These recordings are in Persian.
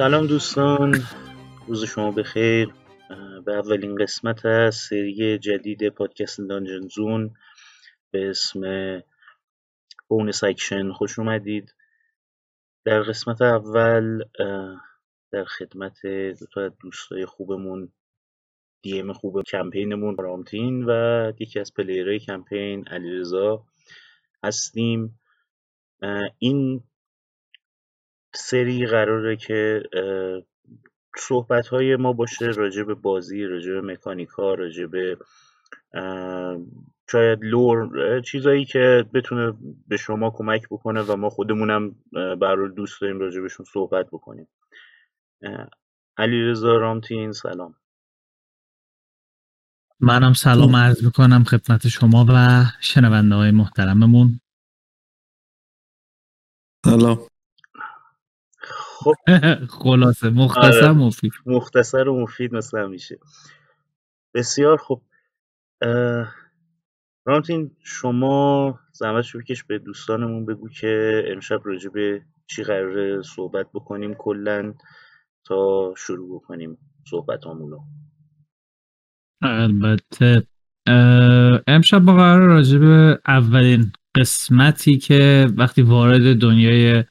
سلام دوستان. روز شما بخیر. به اولین قسمت از سری جدید پادکست Dungeon Zone به اسم Bonus Action خوش اومدید. در قسمت اول در خدمت دو تا دوستای خوبمون DM خوب کمپینمون رامتین و یکی از player های کمپین علیرضا هستیم. این سری قراره که صحبت های ما باشه راجع به بازی راجع به مکانیکا راجع به شاید لور چیزایی که بتونه به شما کمک بکنه و ما خودمونم برای دوست داریم راجع بهشون صحبت بکنیم. علی رضا رامتین سلام. منم سلام عرض می‌کنم خدمت شما و شنونده های محترممون. سلام. خب. خلاصه مختصر آره. مفید. مختصر و مفید مثل همیشه. بسیار خوب. رامتین شما زحمت بکش به دوستانمون بگو که امشب راجع به چی قراره صحبت بکنیم کلا تا شروع بکنیم صحبت رو البته امشب با قرار راجع به اولین قسمتی که وقتی وارد دنیای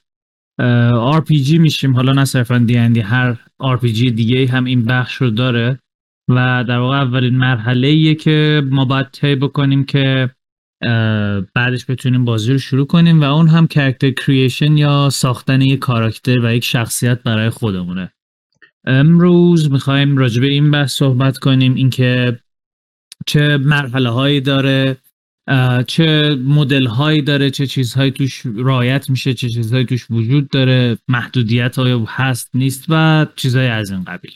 RPG میشیم. حالا نه صرفا دی هر RPG دیگه هم این بخش رو داره. و در واقع اولین مرحله که ما باید طی بکنیم که بعدش بتونیم بازی رو شروع کنیم و اون هم کرکتر کریشن یا ساختن یک کاراکتر و یک شخصیت برای خودمونه. امروز می‌خوایم راجع به این بحث صحبت کنیم اینکه چه مرحله هایی داره چه مدل هایی داره چه چیزهایی توش رعایت میشه چه چیزهایی توش وجود داره محدودیت های هست نیست و چیزهای از این قبیل.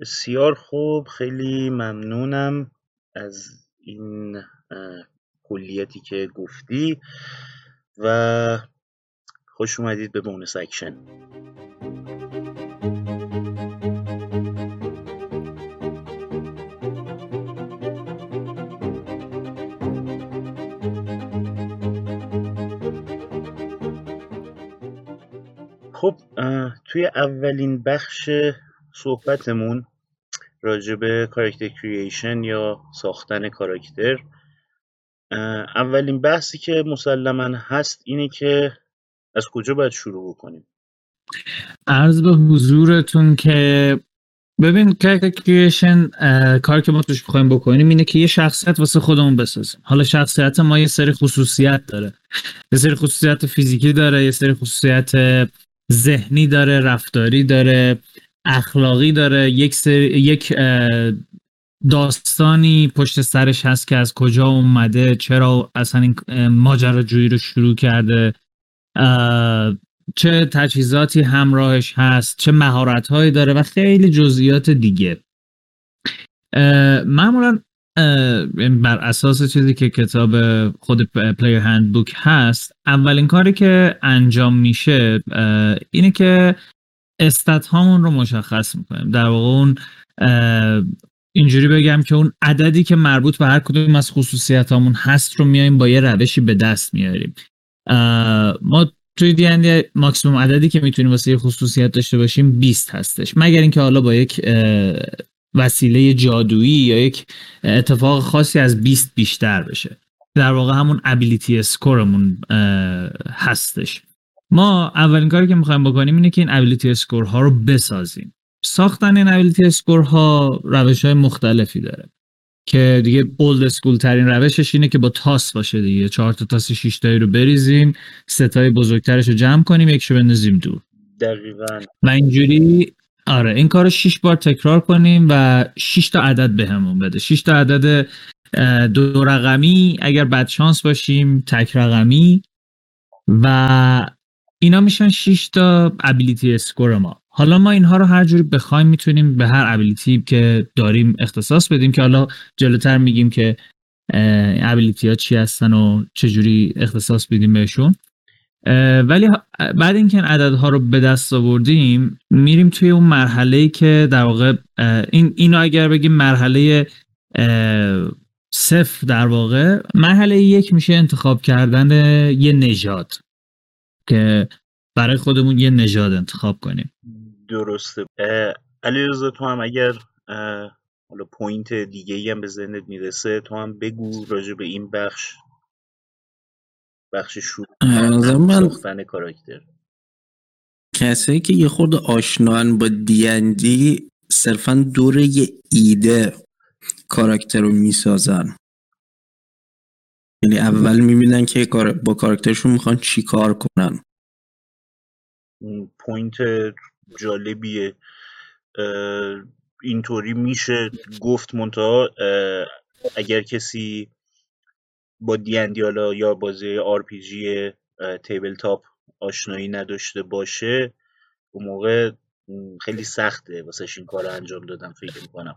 بسیار خوب خیلی ممنونم از این کلیتی که گفتی و خوش اومدید به Bonus Action. خب توی اولین بخش صحبتمون راجع به کاراکتر کریشن یا ساختن کاراکتر اولین بحثی که مسلما هست اینه که از کجا باید شروع کنیم عرض به حضورتون که ببین کاراکتر کریشن کار که ما توش بخوایم بکنیم اینه که یه شخصیت واسه خودمون بسازیم. حالا شخصیت ما یه سری خصوصیت داره. یه سری خصوصیت فیزیکی داره یه سری خصوصیت ذهنی داره رفتاری داره اخلاقی داره یک سر... یک داستانی پشت سرش هست که از کجا اومده چرا اصلا این ماجراجویی رو شروع کرده چه تجهیزاتی همراهش هست چه مهارت هایی داره و خیلی جزئیات دیگه. معمولا بر اساس چیزی که کتاب خود پلیر هند بوک هست اولین کاری که انجام میشه اینه که استات هامون رو مشخص می‌کنیم. در واقع اون اینجوری بگم که اون عددی که مربوط به هر کدوم از خصوصیت هامون هست رو میایم با یه روشی به دست میاریم. ما توی دی ماکسیموم عددی که می‌تونیم واسه یه خصوصیت داشته باشیم 20 هستش. مگر اینکه حالا با یک وسیله جادویی یا یک اتفاق خاصی از 20 بیشتر بشه. در واقع همون ability score مون هستش. ما اولین کاری که می‌خوایم بکنیم اینه که این ability score ها رو بسازیم. ساختن این ability score ها روش های مختلفی داره. که دیگه old school ترین روشش اینه که با تاس باشه دیگه. چهار تا تاس شش تایی رو بریزیم سه تای بزرگترش رو جمع کنیم یکشو بندازیم دور. دقیقا. و اینجوری آره این کار رو 6 بار تکرار کنیم و 6 تا عدد بهمون به بده. 6 تا عدد دو رقمی اگر بد شانس باشیم تک رقمی. و اینا میشن 6 تا ابیلیتی اسکور ما. حالا ما اینها رو هر جوری بخوایم می‌تونیم به هر ابیلیتی که داریم اختصاص بدیم که حالا جلوتر میگیم که ابیلیتی ها چی هستن و چجوری اختصاص بدیم بهشون. ولی بعد اینکه این عددها رو به دست آوردیم میریم توی اون مرحله که در واقع این اینو اگر بگیم مرحله صفر در واقع مرحله یک میشه انتخاب کردن یه نژاد که برای خودمون یه نژاد انتخاب کنیم. درسته. علیرضا تو هم اگر حالا پوینت دیگه هم به ذهنت می‌رسه تو هم بگو راجع به این بخش. بخش شروع من کاراکتر. کسایی که یه خورده آشنان با دیندی صرفا دور یه ایده کاراکتر رو می‌سازن. یعنی اول می‌بینن که با کاراکترشون می‌خوان چی کار کنن. پوینت جالبیه. اینطوری میشه گفت منتها اگر کسی با دیندی حالا یا بازی آر پی جی تیبل تاپ آشنایی نداشته باشه اون موقع خیلی سخته واسه این کار انجام دادم فکر می‌کنم.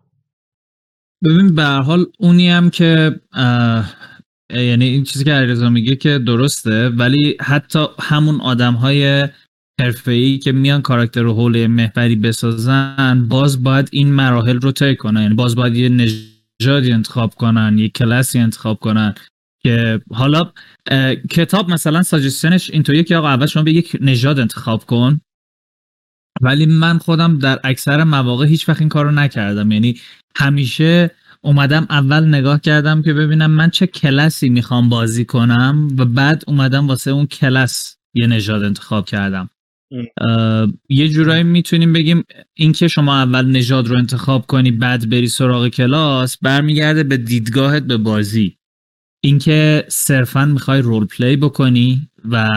ببین به حال اونی هم که یعنی این چیزی که علیرضا میگه که درسته ولی حتی همون آدم های ای که میان کاراکتر رو حول محوری بسازن باز باید این مراحل رو طی کنن. یعنی باز باید یه نژادی انتخاب کنن یه کلاسی انتخاب کنن. که حالا کتاب مثلا ساجستنش اینطوریه که آقا اول شما به یک نژاد انتخاب کن. ولی من خودم در اکثر مواقع هیچ وقت این کارو نکردم. یعنی همیشه اومدم اول نگاه کردم که ببینم من چه کلاسی می‌خوام بازی کنم و بعد اومدم واسه اون کلاس یه نژاد انتخاب کردم. یه جورایی می‌تونیم بگیم اینکه شما اول نژاد رو انتخاب کنی بعد بری سراغ کلاس برمیگرده به دیدگاهت به بازی. اینکه صرفا می‌خوای role play بکنی و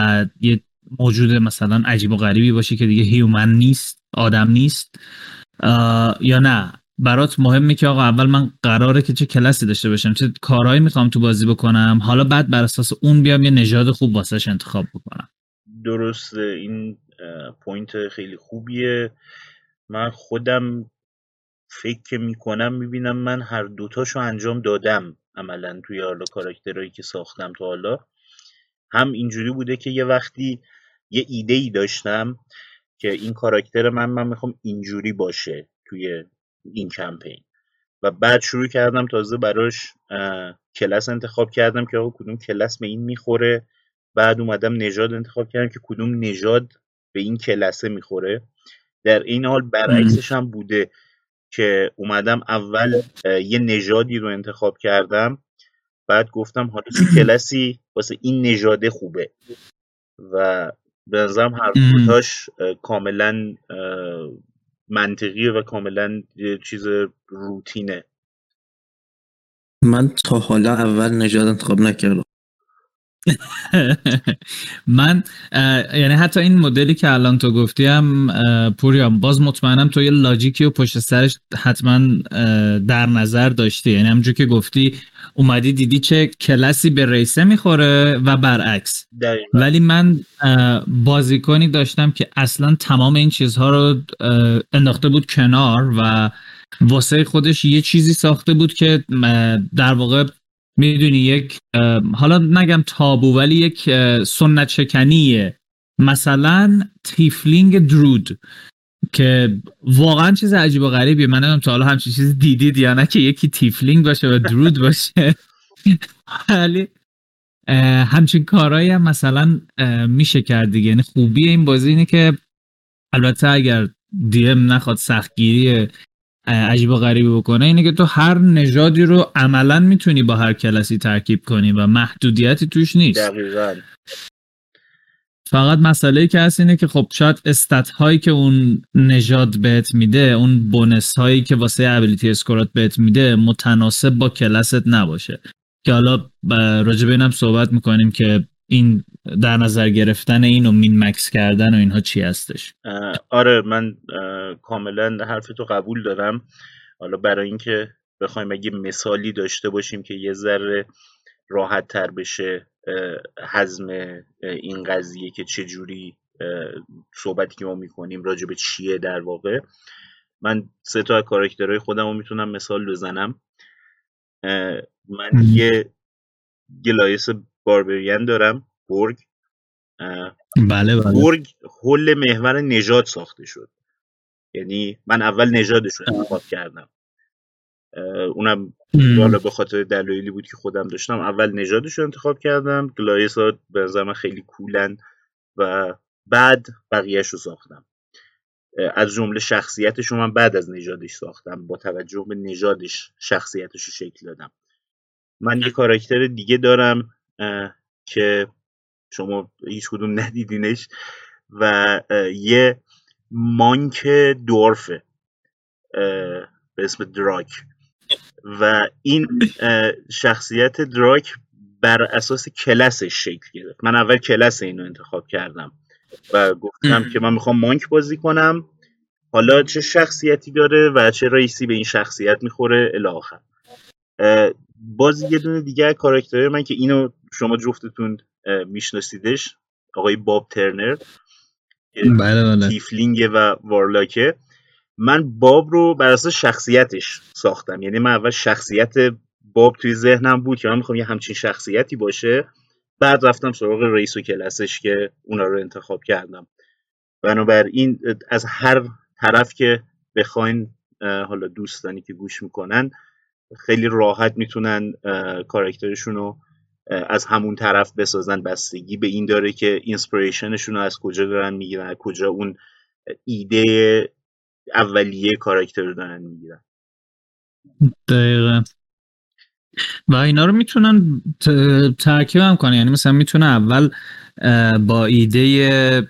یه موجود مثلا عجیب و غریبی باشی که دیگه human نیست آدم نیست یا نه. برات مهمه که آقا اول من قراره که چه کلاسی داشته باشم چه کارهایی می‌خوام تو بازی بکنم. حالا بعد بر اساس اون بیام یه نژاد خوب واسش انتخاب بکنم. درسته. این point خیلی خوبیه. من خودم فکر می‌کنم می‌بینم من هر دوتاشو انجام دادم. عملا توی حالا کاراکترهایی که ساختم تا حالا. هم اینجوری بوده که یه وقتی یه ایده ای داشتم که این کاراکتر من من می‌خوام اینجوری باشه توی این کمپین. و بعد شروع کردم تازه براش کلاس انتخاب کردم که آقا کدوم کلاس به این می‌خوره. بعد اومدم نژاد انتخاب کردم که کدوم نژاد به این کلاسه می‌خوره. در این حال برعکسش هم بوده. که اومدم اول یه نژادی رو انتخاب کردم. بعد گفتم حالا چه کلاسی واسه این نژاده خوبه. و به نظرم هر دوتاش کاملا منطقیه و کاملا یه چیز روتینه. من تا حالا اول نژاد انتخاب نکردم. من یعنی حتی این مدلی که الان تو گفتی هم پوریام باز مطمئنم تو یه لاجیکی و پشت سرش حتما در نظر داشتی. یعنی همجور که گفتی اومدی دیدی چه کلاسی به ریسه می‌خوره و برعکس. ولی من بازیکنی داشتم که اصلا تمام این چیزها رو انداخته بود کنار و واسه خودش یه چیزی ساخته بود که در واقع می‌دونی یک حالا نگم تابو ولی یک سنت شکنیه. مثلا tiefling druid که واقعا چیز عجیب و غریبیه. من نمی‌دونم تا حالا همچین چیزی دیدید یا نه که یکی tiefling باشه و druid باشه. ولی همچین کارهایی هم مثلا میشه کرد دیگه. یعنی خوبی این بازی اینه که البته اگر DM نخواد سختگیری عجیب و غریبی بکنه اینه که تو هر نژادی رو عملا می‌تونی با هر کلاسی ترکیب کنی و محدودیتی توش نیست دقیقا. فقط مسئله که هست اینه که خب شاید استت هایی که اون نژاد بهت میده اون بونس هایی که واسه ابیلیتی اسکورات بهت میده متناسب با کلاست نباشه که حالا راجع به اینم صحبت می‌کنیم که این در نظر گرفتن این و مین مکس کردن و اینها چی هستش؟ آره من کاملا حرف تو قبول دارم. حالا برای اینکه بخوایم اگه مثالی داشته باشیم که یه ذره راحت تر بشه حزم این قضیه که چه جوری صحبتی که ما می‌کنیم راجع به چیه در واقع. من سه تا کاراکترهای خودم رو می‌تونم مثال بزنم. من یه گلایس باربریان دارم. برگ بله بله. برگ حل محور نژاد ساخته شد. یعنی من اول نژادش رو انتخاب کردم. اونم حالا به خاطر دلایلی بود که خودم داشتم اول نژادش رو انتخاب کردم. گلایسات به من خیلی کولن و بعد بقیهش رو ساختم. از جمله شخصیتش رو من بعد از نژادش ساختم. با توجه به نژادش شخصیتش رو شکل دادم. من یه کاراکتر دیگه دارم که شما هیچ کدوم ندیدینش و یه مانک دورفه به اسم دراک. و این شخصیت دراک بر اساس کلاسش شکل گرفت. من اول کلاس اینو انتخاب کردم و گفتم که من می‌خوام مانک بازی کنم. حالا چه شخصیتی داره و چه رئیسی به این شخصیت می‌خوره الاخر باز یه دونه دیگه کاراکتر من که اینو شما جفتتون میشناسیدش؟ آقای باب ترنر بله بله. تیفلینگ و وارلاکه. من باب رو بر اساس شخصیتش ساختم. یعنی من اول شخصیت باب توی ذهنم بود که من می‌خوام یه همچین شخصیتی باشه. بعد رفتم سراغ رئیس و کلاسش که اونا رو انتخاب کردم. بنابراین از هر طرف که بخواین حالا دوستانی که گوش می‌کنن خیلی راحت می‌تونن کاراکترشون رو از همون طرف بسازن بستگی به این داره که اینسپریشنشون رو از کجا دارن می‌گیرن از کجا اون ایده اولیه کاراکتر رو دارن می‌گیرن. دقیقا. و اینا رو می‌تونن ترکیب هم کنن یعنی مثلا می‌تونه اول با ایده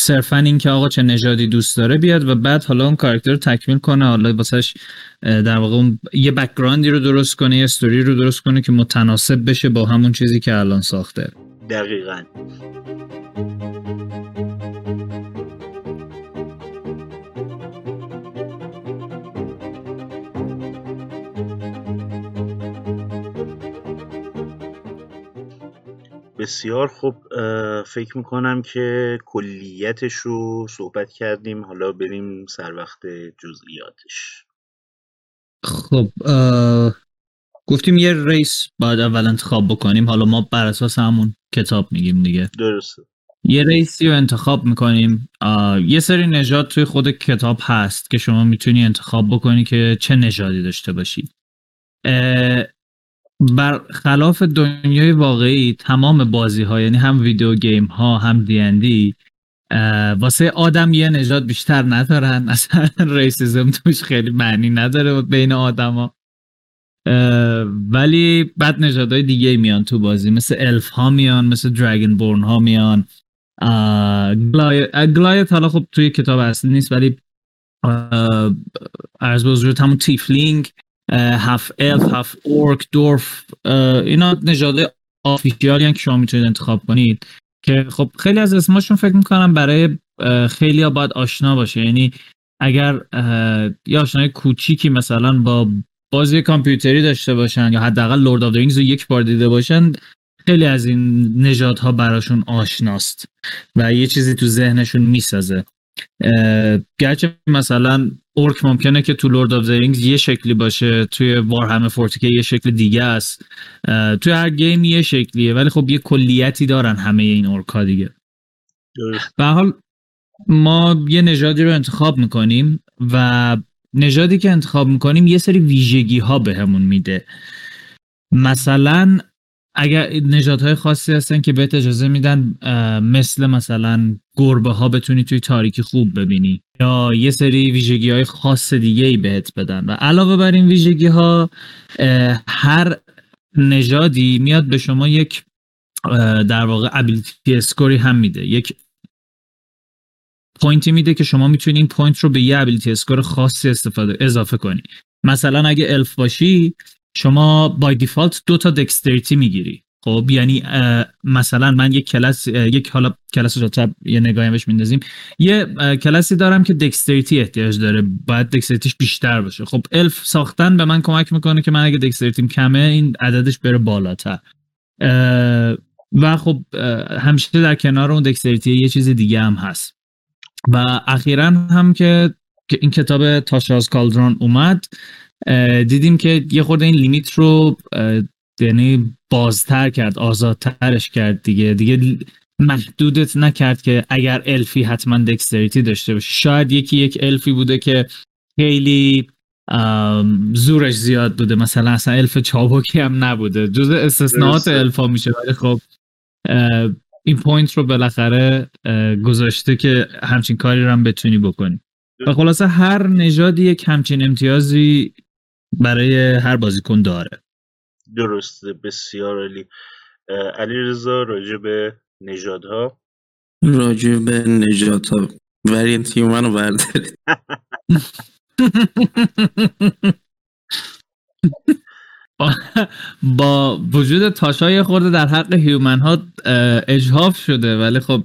صرفا این که آقا چه نژادی دوست داره بیاد و بعد حالا اون کاراکتر رو تکمیل کنه. حالا واسش در واقع اون یه بکگراندی رو درست کنه یه استوری رو درست کنه که متناسب بشه با همون چیزی که الان ساخته. دقیقا. بسیار خوب فکر می‌کنم که کلیتش رو صحبت کردیم. حالا بریم سر وقت جزئیاتش. خب گفتیم یه ریس باید اول انتخاب بکنیم. حالا ما بر اساس همون کتاب میگیم دیگه. درسته. یه ریسی رو انتخاب می‌کنیم. یه سری نژاد توی خود کتاب هست که شما می‌تونی انتخاب بکنی که چه نژادی داشته باشی. بر خلاف دنیای واقعی تمام بازی ها یعنی هم video game ها هم دی اندی واسه آدم یه نژاد بیشتر ندارن. اصلا racism توش خیلی معنی نداره بین آدما. ولی بعد نژادهای دیگه میان تو بازی. مثل الف ها میان مثل dragonborn ها میان. goliath حالا خب توی کتاب اصلی نیست ولی عرض بزرگ همون tiefling half elf half orc dwarf اینا نژاد official ی که شما می‌تونید انتخاب کنید. که خب خیلی از اسماشون فکر می‌کنم برای خیلی ها باید آشنا باشه. یعنی اگر یه آشنای کوچیکی مثلا با بازی کامپیوتری داشته باشن یا حداقل Lord of رو یک بار دیده باشن خیلی از این نژادها براشون آشناست و یه چیزی تو ذهنشون می‌سازه. گرچه مثلا orc ممکنه که تو Lord of the Rings یه شکلی باشه توی Warhammer 40K یه شکل دیگه است. توی هر game یه شکلیه ولی خب یه کلیتی دارن همه این orc ا دیگه. به حال ما یه نژادی رو انتخاب می‌کنیم و نژادی که انتخاب می‌کنیم یه سری ویژگی ها بهمون میده. مثلا اگر نژادهای خاصی هستن که بهت اجازه میدن مثل مثلا گربه ها بتونی توی تاریکی خوب ببینی یا یه سری ویژگی های خاص دیگه ای بهت بدن. و علاوه بر این ویژگی ها هر نژادی میاد به شما یک در واقع ability score ی هم میده. یک point ی میده که شما می‌تونی این point رو به یه ability score خاصی استفاده اضافه کنی. مثلا اگه الف باشی شما by default دو تا dexterity می‌گیری. خب یعنی مثلا من یک کلاس یک حالا کلاس رو تا یه نگاهی بهش میندازیم. یه کلاسی دارم که دکستریتی احتیاج داره. باید دکستریتیش بیشتر باشه. خب الف ساختن به من کمک می‌کنه که من اگه دکستریتیم کمه این عددش بره بالاتر. و خب همیشه در کنار اون دکستریتی یه چیز دیگه هم هست. و اخیرا هم که این کتاب تاشاز کالدرون اومد. دیدیم که یه خورده این لیمیت رو یعنی بازتر کرد آزادترش کرد دیگه. دیگه محدودت نکرد که اگر الفی حتما dexterity داشته باشه. شاید یکی یک الفی بوده که خیلی زورش زیاد بوده. مثلا اصلا الف چابکی هم نبوده. جز استثناءات الفا میشه ولی خب این point رو بالاخره گذاشته که همچین کاری رو هم بتونی بکنی. و خلاصه هر نژادی یک همچین امتیازی برای هر بازیکن داره. درسته بسیار علی علی رضا راجع به نژادها؟ راجع به نژادها. variant human رو بردارید با وجود تاشای خورده در حق human ها اجحاف شده. ولی خب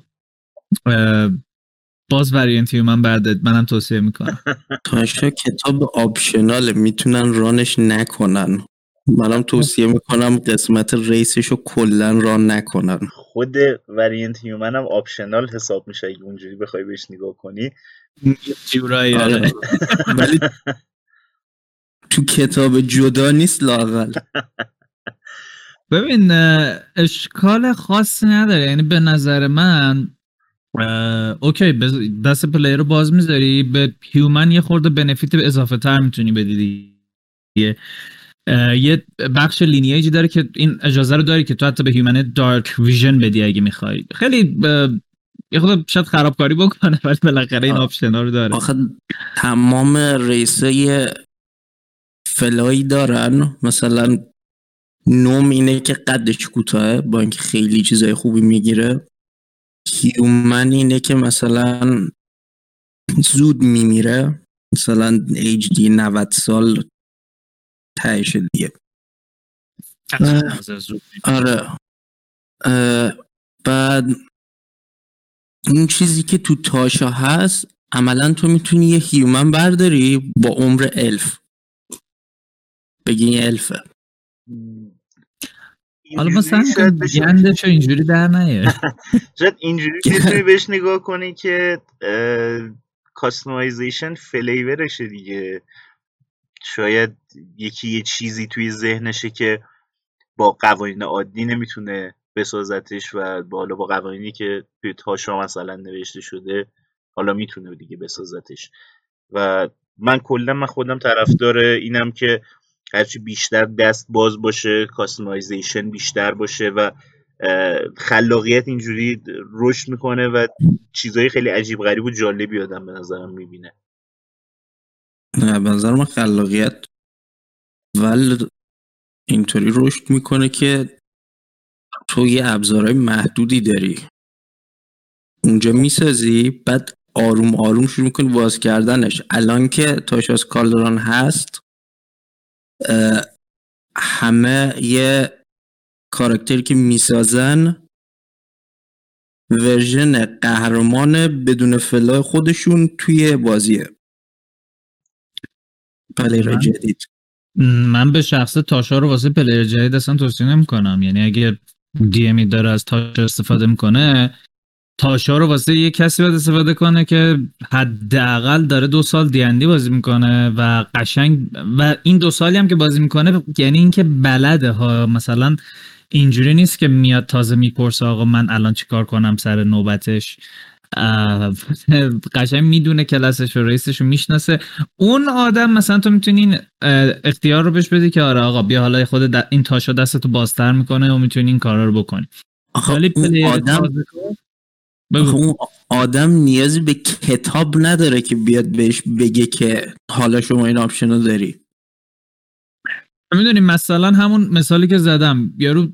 باز variant human بردارید منم توصیه می‌کنم. تاشا کتاب optional می‌تونن run ش نکنن. منم توصیه می‌کنم قسمت race ش رو کلا run نکنن. خود variant human هم optional حساب میشه اگه اونجوری بخوای بهش نگاه کنی. جورایی آره. ولی تو کتاب جدا نیست لااقل ببین اشکال خاصی نداره. یعنی به نظر من okay دست player رو باز می‌ذاری. به human یه خورده benefit اضافه تر می‌تونی بدی دیگه. یه بخش lineage ی داره که این اجازه رو داری که تو حتی به human darkvision بدی اگه می‌خوای. خیلی یه خود شاید خرابکاری بکنه ولی بالاخره این option رو داره. آخه تمام race fly ی دارن. مثلا gnome اینه که قدش کوتاهه با اینکه خیلی چیزای خوبی می‌گیره. human اینه که مثلا زود میمیره مثلا ایج دی 90 سال تهش دیگه. آره. بعد این چیزی که تو تاشا هست عملا تو می‌تونی یه human برداری با عمر الف بگی این الفه حالا مثلا گندش اینجوری در نیه شاید اینجوری می‌تونی بهش نگاه کنی که کاستمایزیشن فلیورشه دیگه. شاید یکی یه چیزی توی ذهنشه که با قوانین عادی نمی‌تونه بسازتش و بالا با قوانینی که توی تاشا مثلا نوشته شده حالا می‌تونه دیگه بسازتش. و من کلا من خودم طرفدار اینم که هرچی بیشتر دست باز باشه کاستمایزیشن بیشتر باشه و خلاقیت اینجوری رشد می‌کنه و چیزهای خیلی عجیب غریب و جالبی آدم به نظرم می‌بینه. نه به نظر من خلاقیت ول اینطوری رشد می‌کنه که تو یه ابزارهای محدودی داری. اونجا می‌سازی بعد آروم آروم شروع می‌کنی باز کردنش. الان که تاشاس کالدران هست همه یه character ی که می‌سازن version قهرمان بدون fly خودشون توی بازیه. player جدید. من به شخص تاشا رو واسه player جدید اصلا توصیه نمی کنم یعنی اگه DM ی داره از تاشا استفاده می‌کنه تاشا رو واسه یه کسی باید استفاده کنه که حداقل داره دو سال دیندی بازی می‌کنه و قشنگ و این دو سالی هم که بازی می‌کنه یعنی اینکه بلده ها. مثلا اینجوری نیست که میاد تازه می‌پرسه آقا من الان چیکار کنم سر نوبتش؟ قشنگ می‌دونه کلاسش و رئیسش رو می‌شناسه. اون آدم مثلا تو می‌تونین اختیار رو بهش بدی که آره آقا بیا حالا خود این تاشا دستتو بازتر می‌کنه و می‌تونی این کارا رو بکنی. ولی آدم اون آدم نیازی به کتاب نداره که بیاد بهش بگه که حالا شما این آپشن رو داری. می‌دونیم مثلا همون مثالی که زدم یارو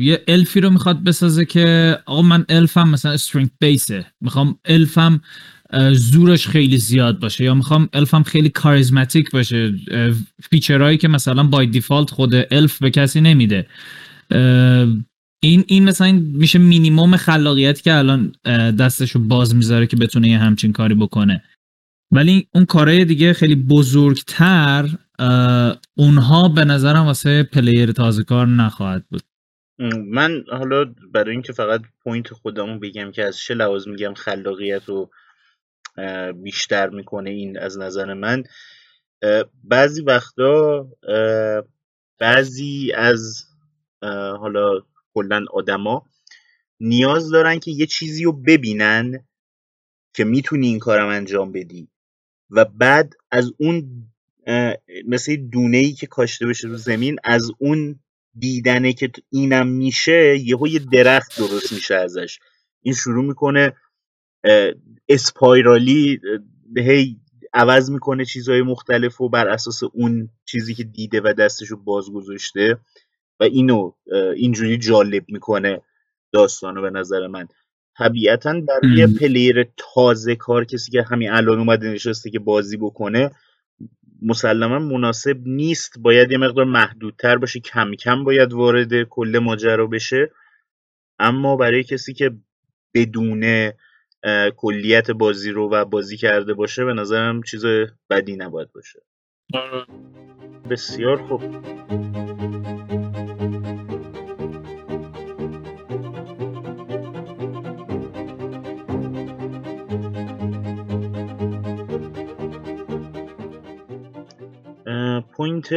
یه الفی رو می‌خواد بسازه که آقا من الفم مثلا strength base ه می‌خوام الفم زورش خیلی زیاد باشه یا می‌خوام الفم خیلی charismatic باشه feature هایی که مثلا by default خود الف به کسی نمیده. این این مثلا میشه مینیموم خلاقیت که الان دستشو باز می‌ذاره که بتونه یه همچین کاری بکنه. ولی اون کارهای دیگه خیلی بزرگتر اونها به نظرم واسه player تازه کار نخواهد بود. من حالا برای اینکه فقط point خودمون بگم که از چه لحاظ میگم خلاقیت رو بیشتر می‌کنه این از نظر من بعضی وقتا بعضی از حالا کلا آدما نیاز دارن که یه چیزی رو ببینن که می‌تونی این کارم انجام بدی. و بعد از اون مثل دونه ای که کاشته بشه رو زمین از اون دیدنه که اینم میشه یهو یه درخت درست میشه ازش. این شروع می‌کنه اسپایرالی هی عوض می‌کنه چیزهای مختلف و بر اساس اون چیزی که دیده و دستشو باز گذاشته و اینو اینجوری جالب می‌کنه داستانو به نظر من. طبیعتا برای یه پلیر تازه کار کسی که همین الان اومده نشسته که بازی بکنه مسلما مناسب نیست. باید یه مقدار محدودتر باشه کم کم باید وارد کل ماجرا بشه. اما برای کسی که بدون کلیت بازی رو و بازی کرده باشه به نظرم چیز بدی نباید باشه. آره. بسیار خوب. point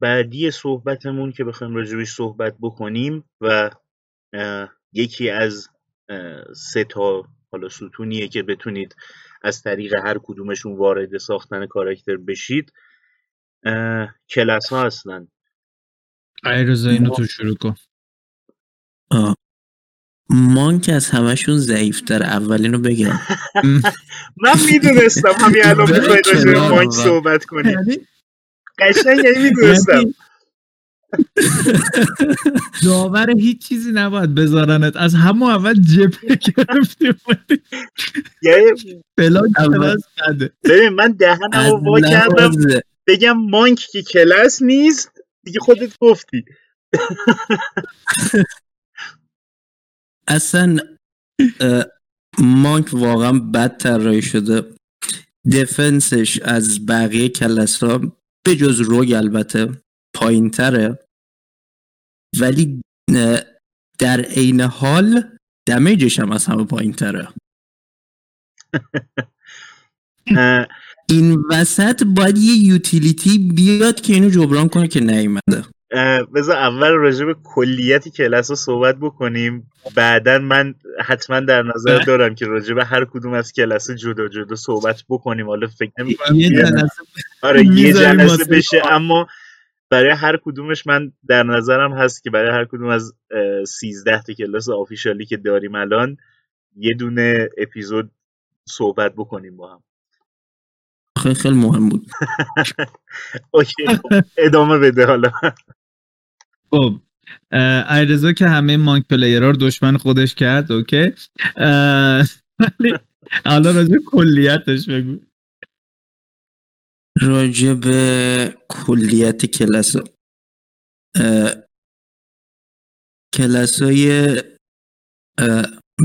بعدی صحبتمون که بخوایم راجبش صحبت بکنیم و یکی از سه تا حالا ستونیه که بتونید از طریق هر کدومشون وارد ساختن character بشید کلاس ها هستن. رضا اینو تو شروع کن. monk از همشون ضعیفتر اولینو بگم. من می‌دونستم همین الان می‌خواید راجع monk صحبت کنیم یعنی قشنگ یعنی می‌دونستم. داور هیچ چیزی نباید بذارنت. از همون اول جبه گرفتی یعنی ببین من دهنم رو وا کردم. بگم مانک که کلاس نیست دیگه خودت گفتی. اصلا مانک واقعا بد طراحی شده. دفنسش از بقیه کلاس ها به جز روگ البته پایین تره ولی در عین حال دمیجش هم از همه پایین تره این وسط باید یه یوتیلیتی بیاد که اینو جبران کنه که نیومده. بذار اول راجع به کلیتی کلاس رو صحبت بکنیم. بعدا من حتما در نظر دارم که راجع به هر کدوم از کلاس جدا جدا صحبت بکنیم. حالا فکر نمی‌کنم آره یه جلسه بشه. اما برای هر کدومش من در نظرم هست که برای هر کدوم از 13 تا کلاس آفیشالی که داریم الان یه دونه اپیزود صحبت بکنیم با هم. خیلی خیلی مهم بود. اوکی خب، ادامه بده حالا. خب علیرضا که همه monk player ها رو دشمن خودش کرد okay؟ حالا راجع کلیتش بگو. راجع به کلیت کلاس کلاس های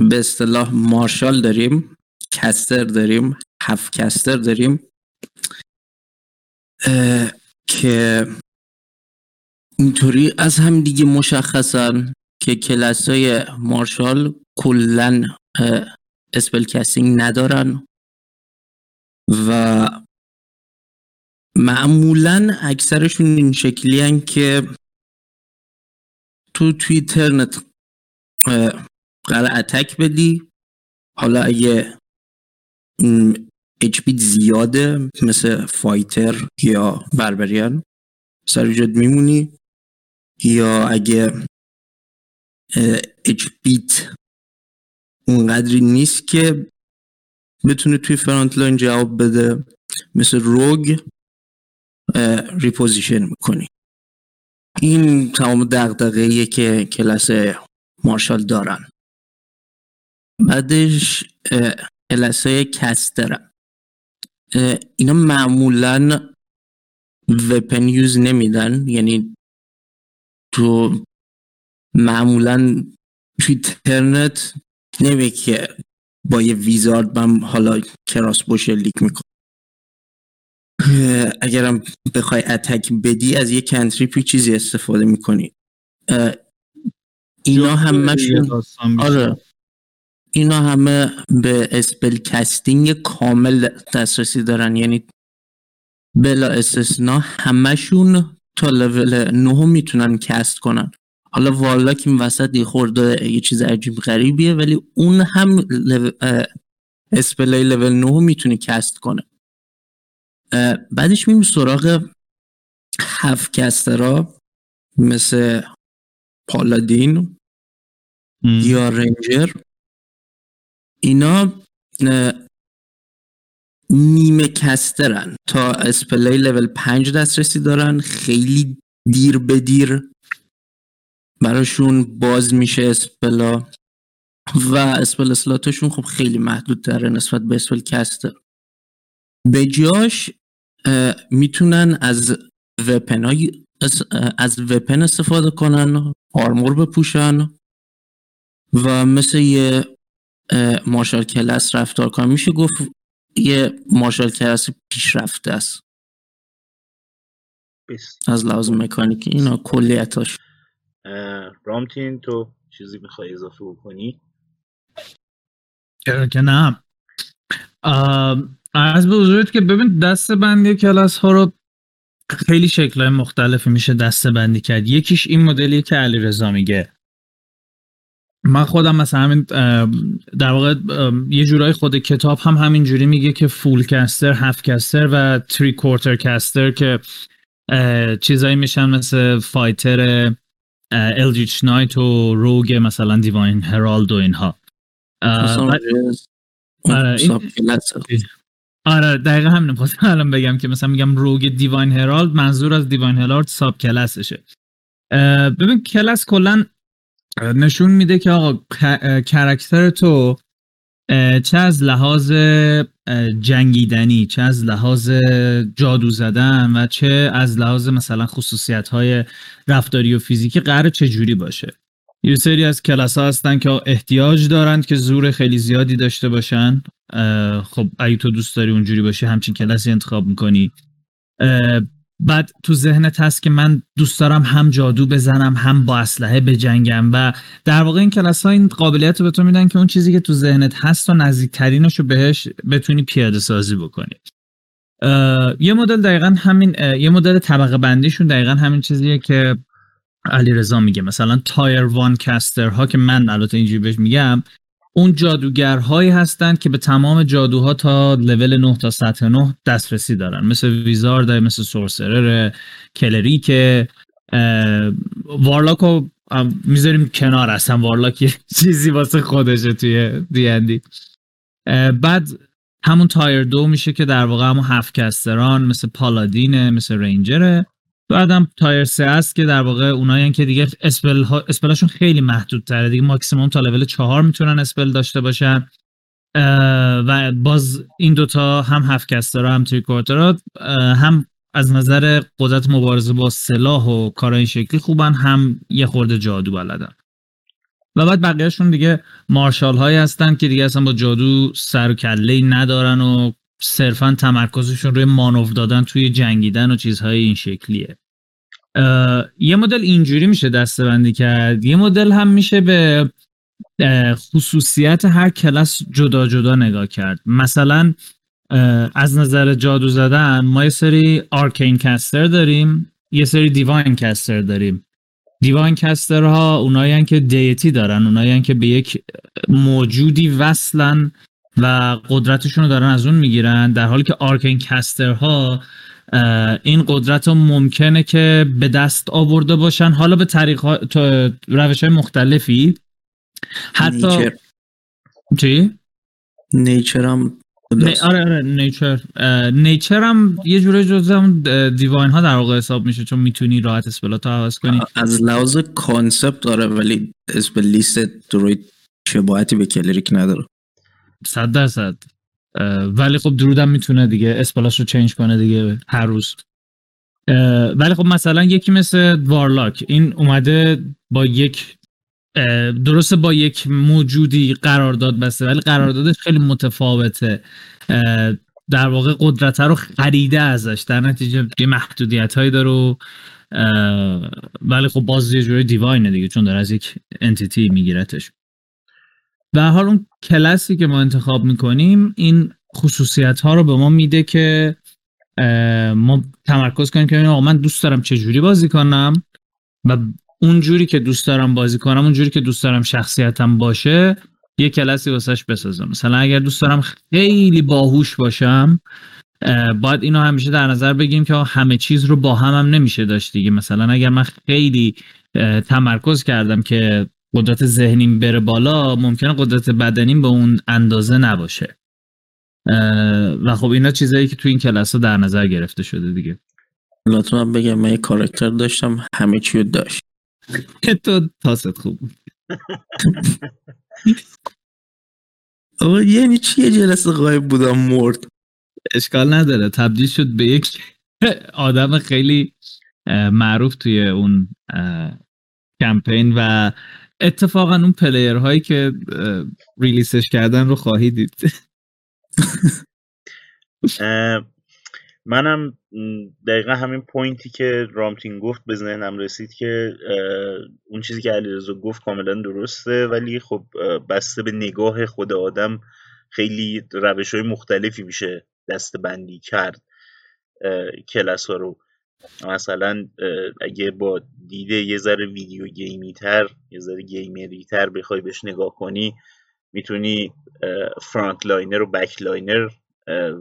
به اصطلاح martial داریم caster داریم half caster داریم که اینطوری از هم دیگه مشخصن که کلاس های martial کلا spell casting ندارن و معمولا اکثرشون این شکلی که تو توی front قراره attack بدی. حالا اگه اچ زیاده مثل فایتر یا بربریان سر میمونی. یا اگه اچ بیت اونقدری نیست که بتونه توی فرانت لاین جواب بده مثل روگ ریپوزیشن می‌کنی. این تمام دقدقه که کلاس مارشال دارن. بعدش کلاس های کسترن اینا معمولا وپن یوز نمیدن یعنی تو معمولا توی ترنت نمی که با یه ویزارد من حالا کراس باشه لیک می‌کنم. اگرم بخوای اتک بدی از یه کنتریپی چیزی استفاده می‌کنی. اینا همشون آره. اینا همه به spell casting کامل دسترسی دارن. یعنی بلا استثنا همشون تا لول نه می‌تونن cast کنن. حالا warlock که این وسط یه خورده یه چیز عجیب غریبیه ولی اون هم spell ای level نه می‌تونه cast کنه. بعدش میریم سراغ half caster ا مثل paladin یا ranger. اینا نیمه caster ن. تا spell ای level پنج دسترسی دارن. خیلی دیر به دیر براشون باز میشه spell ا. و spell slot شون خب خیلی محدود داره نسبت به spell caster. به جاش می‌تونن از وپن های از وپن استفاده کنن آرمور بپوشن و مثل یه مارشال کلاس رفتار کنن میشه گفت یه مارشال کلاس پیشرفته است. از لحاظ مکانیکی اینا کلیتاش. رامتین تو چیزی می‌خوای اضافه بکنی؟ که نه. از به حضورت که ببین دسته بندی کلاس ها رو خیلی شکلهای مختلفی میشه دسته بندی کرد. یکیش این مدلی که علی رضا میگه. من خودم مثلا همین در واقع یه جورای خود کتاب هم همین جوری میگه که فول کستر هفت کستر و تری کوارتر کستر که چیزایی میشن مثل فایتر الجیچ نایت و روگ مثلا دیواین هرالد و اینها. آره دقیقا همین خواستم الان بگم که مثلا میگم روگ دیواین هرالد منظور از دیواین هرالد ساب کلاسشه. ببین کلاس کلا نشون میده که آقا کرکتر تو چه از لحاظ جنگیدنی چه از لحاظ جادو زدن و چه از لحاظ مثلا خصوصیت های رفتاری و فیزیکی قرار جوری باشه. یه سری از کلاس ها هستن که احتیاج دارند که زور خیلی زیادی داشته باشن. خب اگه تو دوست داری اونجوری باشی همچین کلاسی انتخاب می‌کنی. بعد تو ذهنت هست که من دوست دارم هم جادو بزنم هم با اسلحه بجنگم و در واقع این کلاس ها این قابلیت رو به تو میدن که اون چیزی که تو ذهنت هست و نزدیکترینش رو بهش بتونی پیاده سازی بکنی. یه مدل دقیقا همین یه مدل طبقه بندیشون دقیقا همین چیزیه که علی رضا میگه. مثلا تایر وان کستر ها که من البته اینجوری بهش میگم اون جادوگرهایی هستند که به تمام جادوها تا لول 9 تا سطح 9 دسترسی دارن. مثل wizard مثل sorcerer cleric warlock رو می‌ذاریم کنار اصلا. warlock یه چیزی واسه خودشه توی D&D بعد همون tier دو میشه که در واقع همون half caster ان مثل paladin ه مثل ranger ه. بعدم tier سه است که در واقع اونایی که دیگه spell ها spell اشون خیلی محدود تره دیگه ماکسیموم تا لول چهار می‌تونن spell داشته باشن. و باز این دوتا هم هفت کستر هم تری هم از نظر قدرت مبارزه با سلاح و کار این شکلی خوبن هم یه خورده جادو بلدن. و بعد بقیهشون دیگه مارشال هایی هستن که دیگه اصلا با جادو سر و کله ندارن و صرفا تمرکزشون روی مانوف دادن توی جنگیدن و چیزهای این شکلیه. یه مدل اینجوری میشه دستبندی کرد. یه مدل هم میشه به خصوصیت هر کلاس جدا جدا نگاه کرد. مثلا از نظر جادو زدن ما یه سری arcane caster داریم یه سری divine caster داریم. divine caster ها اونایی که deity دارن اونایی که به یک موجودی وصلن و قدرتشون رو دارن از اون می‌گیرن. در حالی که arcane caster ها این قدرت رو ممکنه که به دست آورده باشن. حالا به طریق ها... روش های مختلفی. حتی nature. چی؟ nature هم آره آره nature. nature هم یه جوره جز هم divine ها در واقع حساب میشه چون می‌تونی راحت spell ات ها عوض کنی. از لحاظ concept داره ولی spell list druid شباهتی به cleric نداره. صد درصد. ولی خب druid م می‌تونه دیگه spell اش رو change کنه دیگه هر روز. ولی خب مثلا یکی مثل وارلاک این اومده با یک درسته با یک موجودی قرارداد بسته ولی قراردادش خیلی متفاوته. در واقع قدرت رو خریده ازش در نتیجه یه محدودیت هایی داره ولی خب باز یه جوری دیواینه دیگه چون داره از یک انتیتی میگیرتش. و حال اون کلاسی که ما انتخاب می‌کنیم این خصوصیت ها رو به ما میده که ما تمرکز کنیم که آقا من دوست دارم چه جوری بازی کنم و اون جوری که دوست دارم بازی کنم اون جوری که دوست دارم شخصیتم باشه یه کلاسی واسش بسازم. مثلا اگر دوست دارم خیلی باهوش باشم باید اینو همیشه در نظر بگیم که همه چیز رو با هم هم نمیشه داشت دیگه. مثلا اگر من خیلی تمرکز کردم که قدرت ذهنیم بره بالا ممکنه قدرت بدنیم به اون اندازه نباشه. و خب اینا چیزایی که تو این کلاس ها در نظر گرفته شده دیگه. لطفا بگم من یه کارکتر داشتم همه چی داشت. تو تاست خوب آقا یعنی چیه جلسه غایب بودم مرد؟ اشکال نداره. تبدیل شد به یک آدم خیلی معروف توی اون کمپین و اتفاقا اون پلیر هایی که release ش کردن رو خواهی دید. منم دقیقا همین point ی که رامتین گفت به ذهنم رسید که اون چیزی که علیرضا گفت کاملا درسته ولی خب بسته به نگاه خود آدم خیلی روش های مختلفی میشه دسته بندی کرد کلاس ها رو. مثلا اگه با دید یه ذره video game ی تر یه ذره gamer ی تر بخوای بهش نگاه کنی می‌تونی front liner و back liner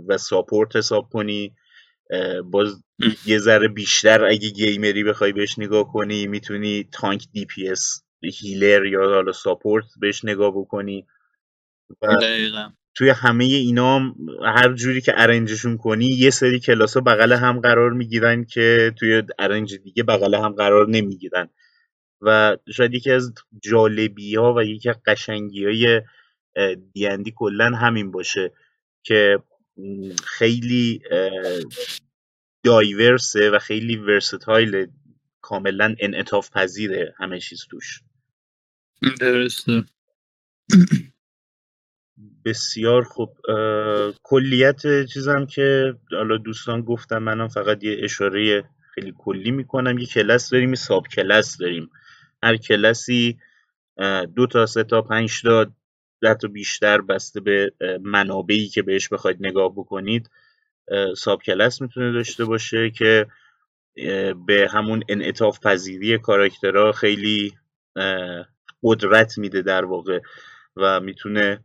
و support حساب کنی باز یه ذره بیشتر اگه gamer ی بخوای بهش نگاه کنی می‌تونی tank DPS healer یا حالا support بهش نگاه بکنی. و توی همه اینا هر جوری که arrange شون کنی یه سری کلاس ها بغل هم قرار می‌گیرن که توی arrange دیگه بغل هم قرار نمی‌گیرن. و شاید یکی از جالبی ها و یکی از قشنگی های دیندی کلا همین باشه که خیلی دایورسه و خیلی ورستایل کاملا انعطاف پذیره همه چیز توش. درسته. بسیار خوب. کلیت چیزم که حالا دوستان گفتم منم فقط یه اشاره خیلی کلی می‌کنم. یه کلاس داریم یه ساب کلاس داریم. هر کلاسی دو تا سه تا پنج تا ده تا بیشتر بسته به منابعی که بهش بخواید نگاه بکنید. ساب کلاس می‌تونه داشته باشه که به همون انعطاف پذیری کاراکترها خیلی قدرت میده در واقع و می‌تونه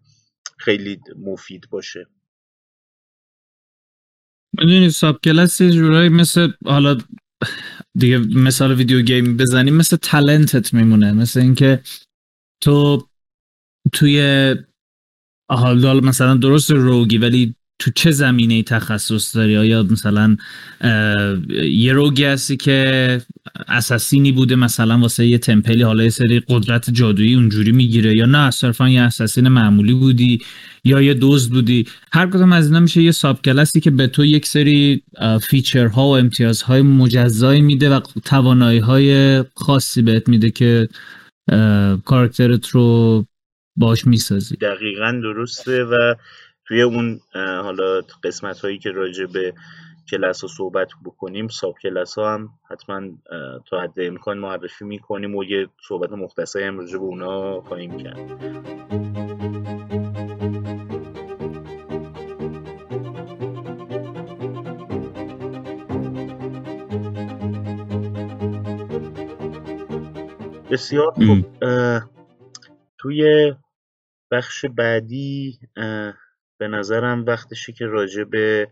خیلی مفید باشه. می‌دونی ساب کلاس یه جورایی مثل حالا دیگه مثال ویدیو گیم بزنیم مثل تلنتت میمونه. مثل اینکه تو توی حالا مثلا درست روگی ولی تو چه زمینه تخصص داری؟ آیا مثلا یه روگی هستی که اساسینی بوده مثلا واسه یه تمپلی حالا یه سری قدرت جادویی اونجوری می‌گیره یا نه؟ صرفا یه اساسین معمولی بودی یا یه دوز بودی؟ هر کدوم از اینا میشه یه ساب کلاسی که به تو یک سری فیچرها و امتیازهای مجزایی میده و توانایی های خاصی بهت میده که کارکترت رو باش می‌سازی. دقیقا درسته و توی اون حالا قسمت هایی که راجع به کلاس ها صحبت بکنیم ساب کلاس ها هم حتما تا حد امکان معرفی می‌کنیم و یه صحبت مختصری هم راجع به اونا خواهیم کرد. بسیار خوب. توی بخش بعدی به نظرم وقتشه که راجع به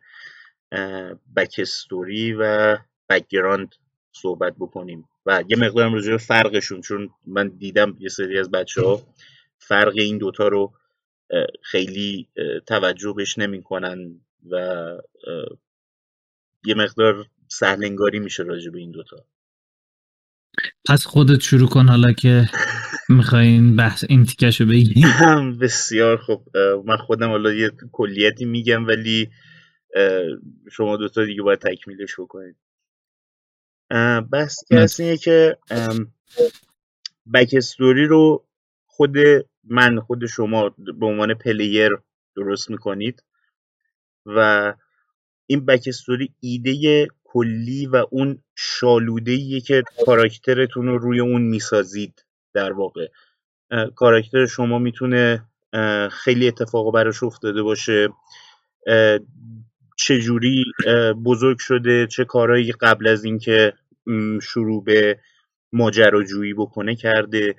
بکستوری و بکگراند صحبت بکنیم. و یه مقدارم راجع به فرقشون چون من دیدم یه سری از بچه ها فرق این دوتا رو خیلی توجه بهش نمی‌کنن و یه مقدار سهلنگاری میشه راجع به این دوتا. پس خودت شروع کن حالا که می‌خواین بحث این تیکش رو بگی بسیار خب من خودم حالا یه کلیتی میگم ولی شما دوتا دیگه باید تکمیلش بکنید. بحث که اینه که بکستوری رو خود من خود شما به عنوان پلیر درست می‌کنید. و این بکستوری ایده کلی و اون شالوده که کاراکترتون رو روی اون می‌سازید در واقع. کاراکتر شما می‌تونه خیلی اتفاق براش افتاده باشه. چجوری بزرگ شده چه کارهایی قبل از اینکه شروع به ماجراجویی بکنه کرده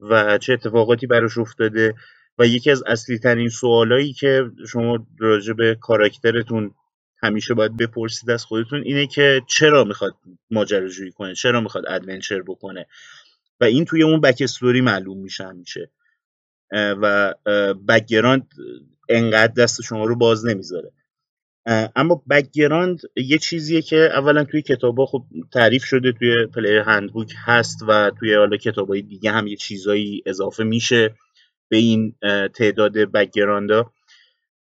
و چه اتفاقاتی براش افتاده. و یکی از اصلی ترین سوالایی که شما راجع به کاراکترتون همیشه باید بپرسید از خودتون اینه که چرا می‌خواد ماجراجویی کنه؟ چرا می‌خواد adventure بکنه؟ و این توی اون backstory معلوم میشه میشه و background انقدر دست شما رو باز نمی‌ذاره. اما background یه چیزیه که اولا توی کتابا خب تعریف شده توی player handbook هست و توی حالا کتابای دیگه هم یه چیزایی اضافه میشه به این تعداد بکگراندا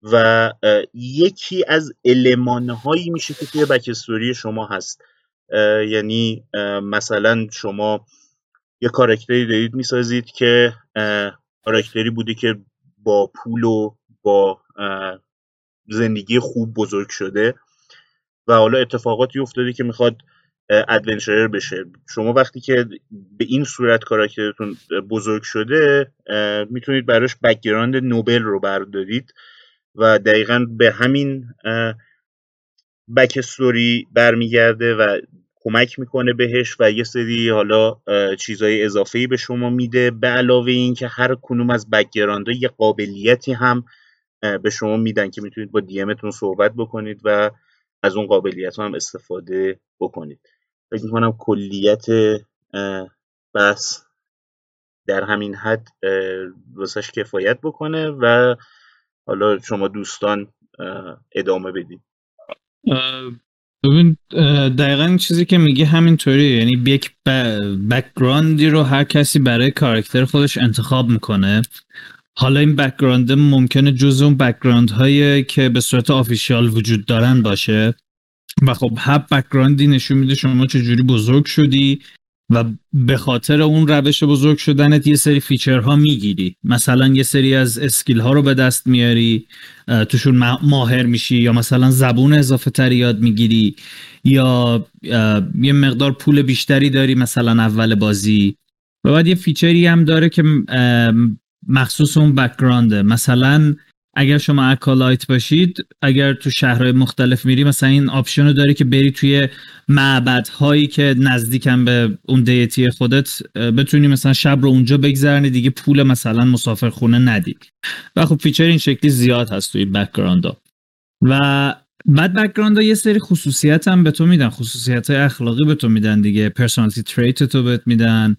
و یکی از المانهایی میشه که توی بکستوری شما هست. یعنی مثلا شما یه کارکتری دارید می‌سازید که کارکتری بوده که با پول و با زندگی خوب بزرگ شده و حالا اتفاقاتی افتاده که می‌خواد ادونچرر بشه. شما وقتی که به این صورت کاراکترتون بزرگ شده می‌تونید براش background noble رو بردارید. و دقیقا به همین backstory برمیگرده و کمک می‌کنه بهش و یه سری حالا چیزهای اضافه به شما میده. به علاوه این که هر کدوم از background ها یه قابلیتی هم به شما میدن که می‌تونید با DM تون صحبت بکنید و از اون قابلیت هم استفاده بکنید. فکر می‌کنم کلیت بحث در همین حد واسش کفایت بکنه و حالا شما دوستان ادامه بدید ببین دقیقا این چیزی که میگه همینطوری یعنی یک background ی رو هر کسی برای کارکتر خودش انتخاب می‌کنه. حالا این background ممکنه جز اون background هایی که به صورت official وجود دارن باشه. و خب هر background ی نشون میده شما چجوری بزرگ شدی. و به خاطر اون روش بزرگ شدنت یه سری feature ها می‌گیری. مثلا یه سری از skill ها رو به دست میاری توشون ماهر میشی یا مثلا زبون اضافه تری یاد می‌گیری یا یه مقدار پول بیشتری داری مثلا اول بازی. و بعد یه feature ی هم داره که مخصوص اون background ه مثلا اگر شما acolyte باشید اگر تو شهرهای مختلف میری مثلا این option رو داری که بری توی معبدهایی که نزدیکن به اون deity خودت بتونی مثلا شب رو اونجا بگذرنی دیگه پول مثلا مسافرخونه ندی. و خب feature این شکلی زیاد هست توی background و بعد background یه سری خصوصیت هم به تو میدن. خصوصیت های اخلاقی به تو میدن دیگه. personality trait تو بهت میدن.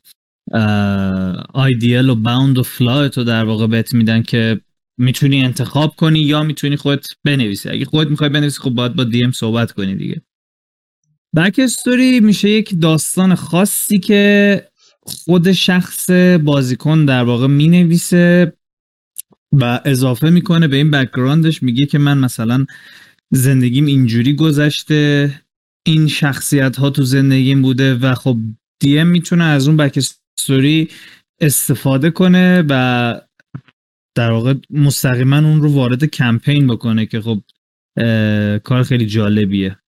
آیدیل و bond و flaw تو در واقع بهت میدن که می‌تونی انتخاب کنی یا می‌تونی خودت بنویسی. اگه خودت می‌خوای بنویسی خب باید با DM صحبت کنی دیگه. backstory میشه یک داستان خاصی که خود شخص بازیکن در واقع می‌نویسه و اضافه می‌کنه به این background ش میگه که من مثلا زندگیم اینجوری گذشته این شخصیت ها تو زندگیم بوده و خب دی ام می‌تونه از اون بک استوری استفاده کنه و در واقع مستقیما اون رو وارد کمپین بکنه که خب کار خیلی جالبیه.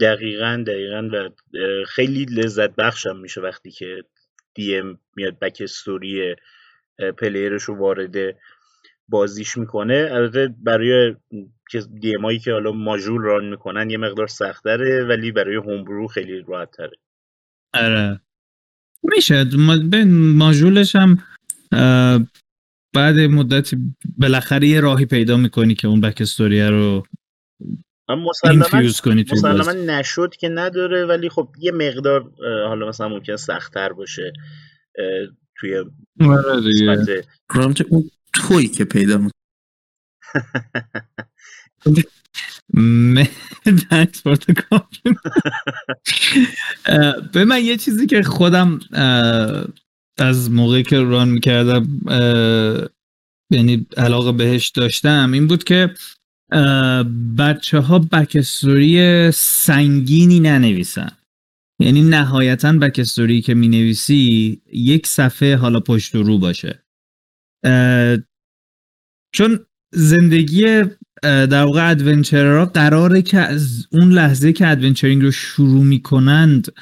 دقیقا دقیقا و خیلی لذت بخشم میشه وقتی که دی ام میاد بک استوری پلیرش رو وارد بازیش می‌کنه. البته برای دی هایی که حالا ماژول ران می‌کنن یه مقدار سختره ولی برای هومبرو خیلی راحت تره آره میشه ماژولش هم بعد مدتی بالاخره یه راهی پیدا می‌کنی که اون بک استوریه رو مسلما کنی مسلما نشد که نداره ولی خب یه مقدار حالا مثلا ممکن سختتر باشه توی آره گرامت اون توی که پیدا می‌کنی. به من یه چیزی که خودم از موقعی که run می‌کردم یعنی علاقه بهش داشتم این بود که بچه ها backstory سنگینی ننویسن. یعنی نهایتا backstory که می نویسی یک صفحه حالا پشت و رو باشه. چون زندگی در واقع adventurer ها قراره که از اون لحظه که adventuring رو شروع می‌کنند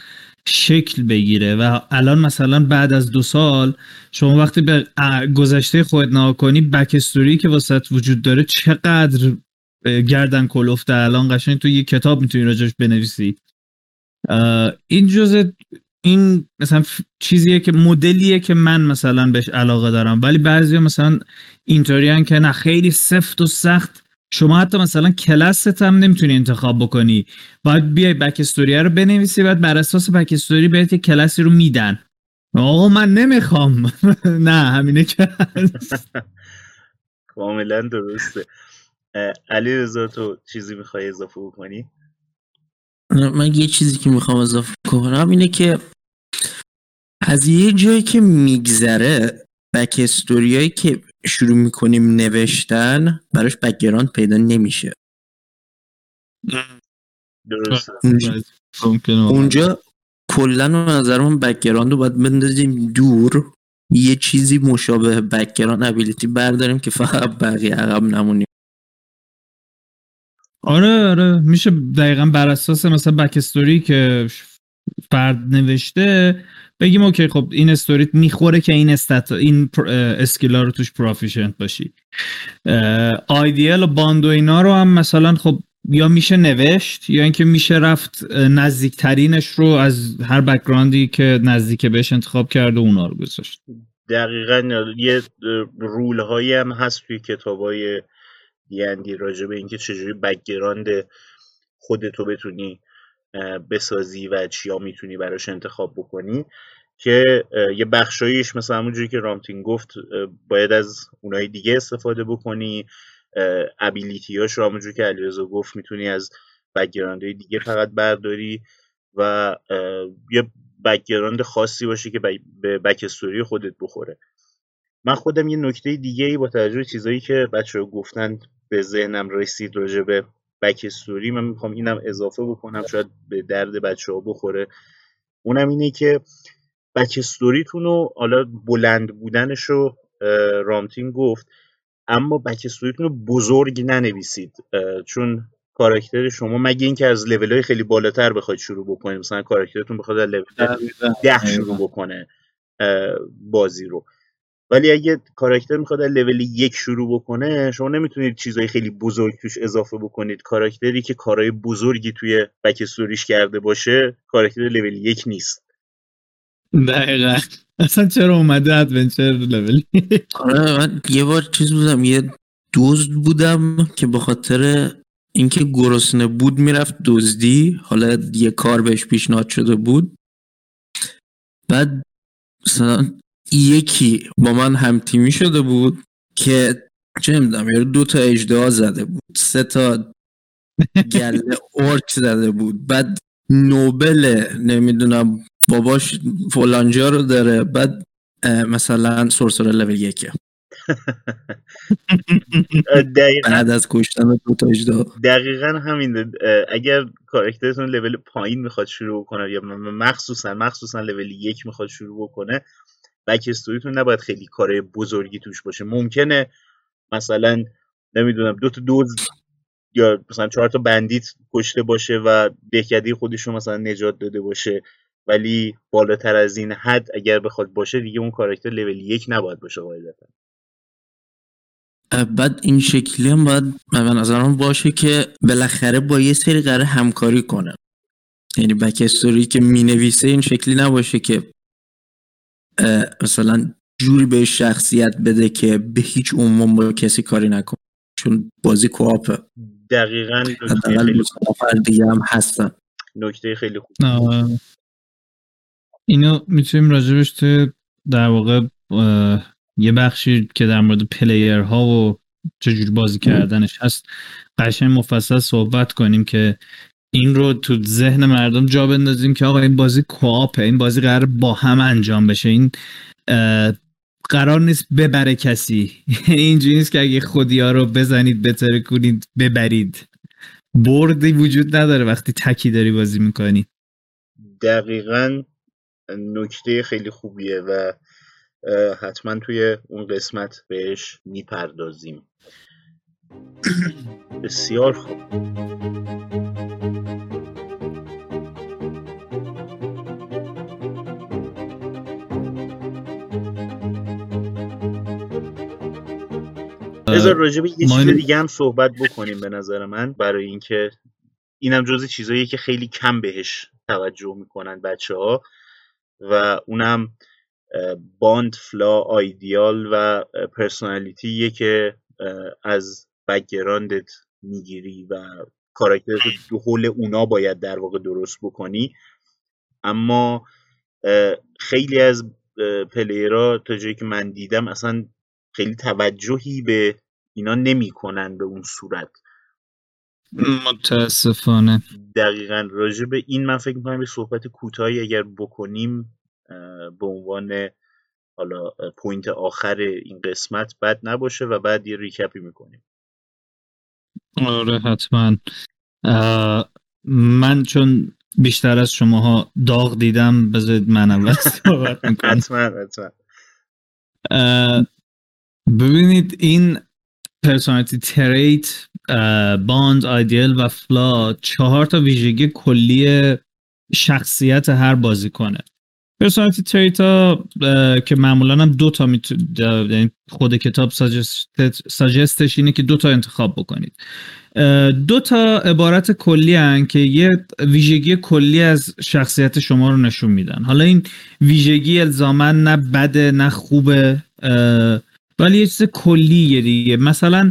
شکل بگیره و الان مثلا بعد از دو سال شما وقتی به گذشته خود نها کنی بکستوری که واسط وجود داره چقدر گردن کلفته الان قشنگ تو یه کتاب می‌تونی راجعش بنویسی. این جزء این مثلا چیزیه که مدلیه که من مثلا بهش علاقه دارم. ولی بعضی مثلا اینطوری که نه خیلی سفت و سخت شما حتی مثلا کلاست هم نمی‌تونی انتخاب بکنی. باید بیای backstory رو بنویسی بعد بر اساس backstory بهت یه کلاسی رو میدن. آقا من نمی‌خوام. نه همینه که. کاملا درسته. علی رضا تو چیزی می‌خوای اضافه بکنی؟ من یه چیزی که می‌خوام اضافه کنم اینه که از یه جایی که میگذره backstory یایی که شروع می‌کنیم نوشتن براش background پیدا نمیشه. درسته. اونجا کلا نظر من background رو باید بندازیم دور. یه چیزی مشابه background ability برداریم که فقط بقیه عقب نمونیم. آره آره. میشه دقیقا بر اساس مثلا backstory که فرد نوشته بگیم okay خب این استوریت می‌خوره که این stat این skill ا رو توش proficient باشی. آیدیال و bond و اینا رو هم مثلا خب یا میشه نوشت یا اینکه میشه رفت نزدیکترینش رو از هر background ی که نزدیک بهش انتخاب کرده اونا رو گذاشت. دقیقا یه rule هایی هم هست توی کتاب های دیندی راجع به اینکه چجوری background خودتو بتونی بسازی و چیا می‌تونی براش انتخاب بکنی. که یه بخشایش مثل همونجوری که رامتین گفت باید از اونای دیگه استفاده بکنی. ability رو که علیرضا گفت می‌تونی از background دیگه فقط برداری و یه background خاصی باشه که به backstory خودت بخوره. من خودم یه نکته دیگه ای با توجه چیزایی که بچه ها گفتن به ذهنم رسید راجع به backstory من می‌خوام اینم اضافه بکنم شاید به درد بچه ها بخوره. اونم اینه که backstory تون رو حالا بلند بودنش رو رامتین گفت. اما backstory تون رو بزرگ ننویسید. چون کاراکتر شما مگه اینکه از لول های خیلی بالاتر بخواید شروع بکنید مثلا کاراکترتون بخواد از لول ده شروع بکنه بازی رو. ولی اگه کاراکتر می‌خواد از لول یک شروع بکنه شما نمی‌تونید چیزهای خیلی بزرگ توش اضافه بکنید. کاراکتری که کارهای بزرگی توی backstory ش کرده باشه کاراکتر لول یک نیست. دقیقا. اصلا چرا اومده ادونچر لول آره من یه بار چیز بودم یه دزد بودم که به خاطر اینکه گرسنه بود می‌رفت دزدی حالا یه کار بهش پیشنهاد شده بود. بعد مثلا یکی با من هم تیمی شده بود که چه می‌دونم یه دو تا اجده زده بود سه تا گله ارک زده بود. بعد نوبل نمی‌دونم باباش فلانجا رو داره بعد مثلا سورسور لول یکه. دقیقا. بعد از کشتن دو دقیقا همین اگر کارکترتون لول پایین می‌خواد شروع کنه یا مخصوصا مخصوصا لول یک می‌خواد شروع بکنه بک استوریتون نباید خیلی کار بزرگی توش باشه. ممکنه مثلا نمی‌دونم دو تا دوز یا مثلا چهار تا بندیت کشته باشه و دهکده خودش رو مثلا نجات داده باشه. ولی بالاتر از این حد اگر بخواد باشه دیگه اون کاراکتر لول یک نباید باشه قاعدتا. بعد این شکلی هم باید به نظرم باشه که بالاخره با یه سری قرار همکاری کنه. یعنی بک استوری که می نویسه این شکلی نباشه که مثلا جوری به شخصیت بده که به هیچ عنوان با کسی کاری نکنه. چون بازی کوآپه. دقیقا نفر دیگه هم هستن. نکته خیلی خوب. اینو می‌تونیم راجبش تو در واقع یه بخشی که در مورد پلیر ها و چجوری بازی کردنش هست قشنگ مفصل صحبت کنیم که این رو تو ذهن مردم جا بندازیم که آقا این بازی کوآپه این بازی قرار با هم انجام بشه. این قرار نیست ببره کسی. اینجوری نیست که اگه خودی ها رو بزنید بتره کنید ببرید. بردی وجود نداره وقتی تکی داری بازی می‌کنی. دقیقا نکته خیلی خوبیه و حتما توی اون قسمت بهش می‌پردازیم. بسیار خوب. بذار راجع به یه چیز دیگه هم صحبت بکنیم به نظر من برای اینکه اینم جز چیزایی که خیلی کم بهش توجه می‌کنن بچه ها و اونم bond flaw ideal و personality ه که از background ت می‌گیری و کاراکتر تو حول اونا باید در واقع درست بکنی. اما خیلی از player ها تا جایی که من دیدم اصلا خیلی توجهی به اینا نمی‌کنن به اون صورت. متاسفانه. دقیقا. راجع به این من فکر می‌کنم یه صحبت کوتاهی اگر بکنیم به عنوان حالا point آخر این قسمت بد نباشه و بعد یه recap ی می‌کنیم. آره حتما. من چون بیشتر از شماها داغ دیدم بذارید من اول صحبت می‌کنم. حتما حتما. ببینید این personality trait, bond, ideal و flaw چهار تا ویژگی کلی شخصیت هر بازیکنه personality trait ها که معمولا هم دو تا یعنی خود کتاب suggest ش اینه که دو تا انتخاب بکنید. دو تا عبارت کلی هن که یه ویژگی کلی از شخصیت شما رو نشون میدن. حالا این ویژگی الزاما نه بده نه خوبه. ولی یه چیز کلیه دیگه. مثلا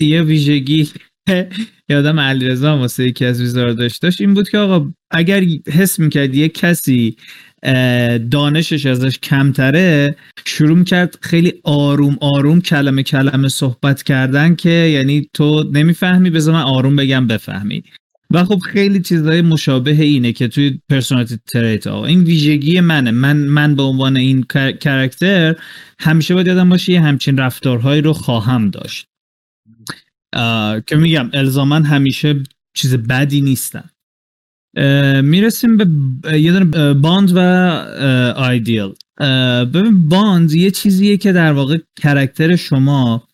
یه ویژگی یادم علیرضا واسه یکی از ویزار داشت این بود که آقا اگر حس می‌کرد یه کسی دانشش ازش کمتره شروع کرد خیلی آروم آروم کلمه کلمه صحبت کردن که یعنی تو نمی‌فهمی بذار من آروم بگم بفهمی. و خب خیلی چیزهای مشابه اینه که توی personality trait ها این ویژگی منه. من من به عنوان این character همیشه باید یادم باشه یه همچین رفتارهایی رو خواهم داشت. که میگم الزامن همیشه چیز بدی نیستن می‌رسیم به یه دونه bond و آیدیل. ببین bond یه چیزیه که در واقع کرکتر شما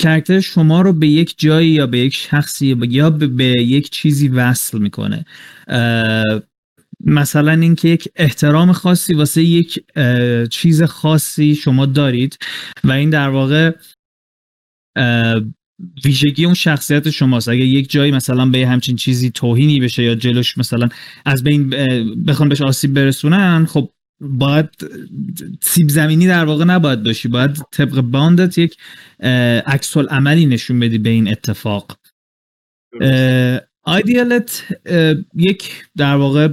کرکتر شما رو به یک جایی یا به یک شخصی یا به, یک چیزی وصل می‌کنه. مثلا اینکه یک احترام خاصی واسه یک چیز خاصی شما دارید و این در واقع ویژگی اون شخصیت شماست. اگه یک جایی مثلا به همچین چیزی توهینی بشه یا جلوش مثلا از بین بخوان بهش آسیب برسونن خب باید سیب زمینی در واقع نباید باشی باید طبق باندت یک عکس عملی نشون بدی به این اتفاق. آیدیالت یک در واقع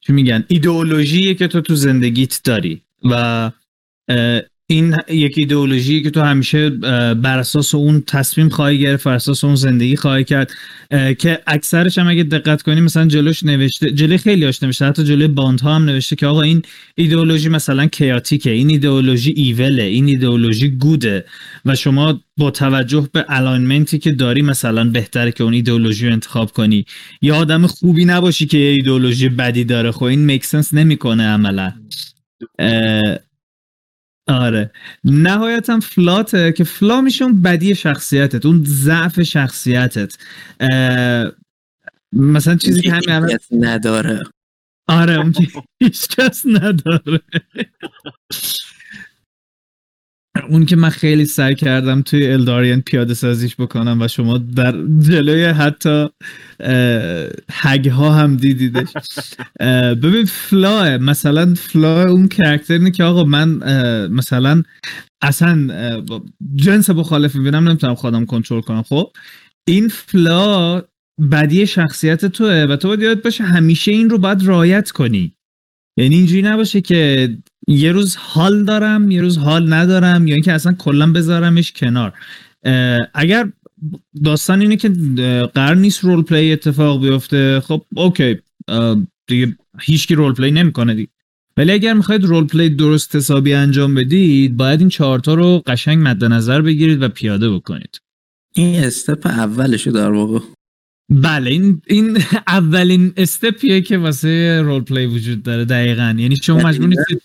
چی میگن ایدئولوژی که تو تو زندگیت داری و این یک ایدئولوژی که تو همیشه بر اساس اون تصمیم خواهی گرفت بر اساس اون زندگی خواهی کرد که اکثرش هم اگه دقت کنی مثلا جلوش نوشته جلوی خیلی هاش نوشته حتی جلوی باند ها هم نوشته که آقا این ایدئولوژی مثلا chaotic ه این ایدئولوژی evil ه این ایدئولوژی good ه و شما با توجه به alignment ی که داری مثلا بهتره که اون ایدئولوژی رو انتخاب کنی. یا آدم خوبی نباشی که یه ایدئولوژی بدی داره خب این make sense نمی‌کنه عملا. آره. نهایتا flaw ته که flaw میشه اون بدی شخصیتت اون ضعف شخصیتت. مثلا چیزی که همین نداره. آره اون که هیچ کس نداره. اون که من خیلی سعی کردم توی الدارین پیاده سازیش بکنم و شما در جلوی حتی هگ ها هم دیدیدش. ببین فلا مثلا فلا اون کرکتر که آقا من مثلا اصلا جنس مخالف می‌بینم نمی‌تونم خودم کنترل کنم. خب این flaw بدی شخصیت توه و تو باید یاد باشه همیشه این رو باید رعایت کنی. یعنی اینجوری نباشه که یه روز حال دارم یه روز حال ندارم یا اینکه اصلا کلا بذارمش کنار. اگر داستان اینه که قرار نیست role play اتفاق بیفته خب okay دیگه هیچکی role play نمی‌کنه دیگه. ولی اگر می‌خواید role play درست حسابی انجام بدید باید این چهارتا رو قشنگ مد نظر بگیرید و پیاده بکنید. این step اولشه در واقع. بله این این اولین step یه که واسه role play وجود داره دقیقا. یعنی شما مجبور نیستید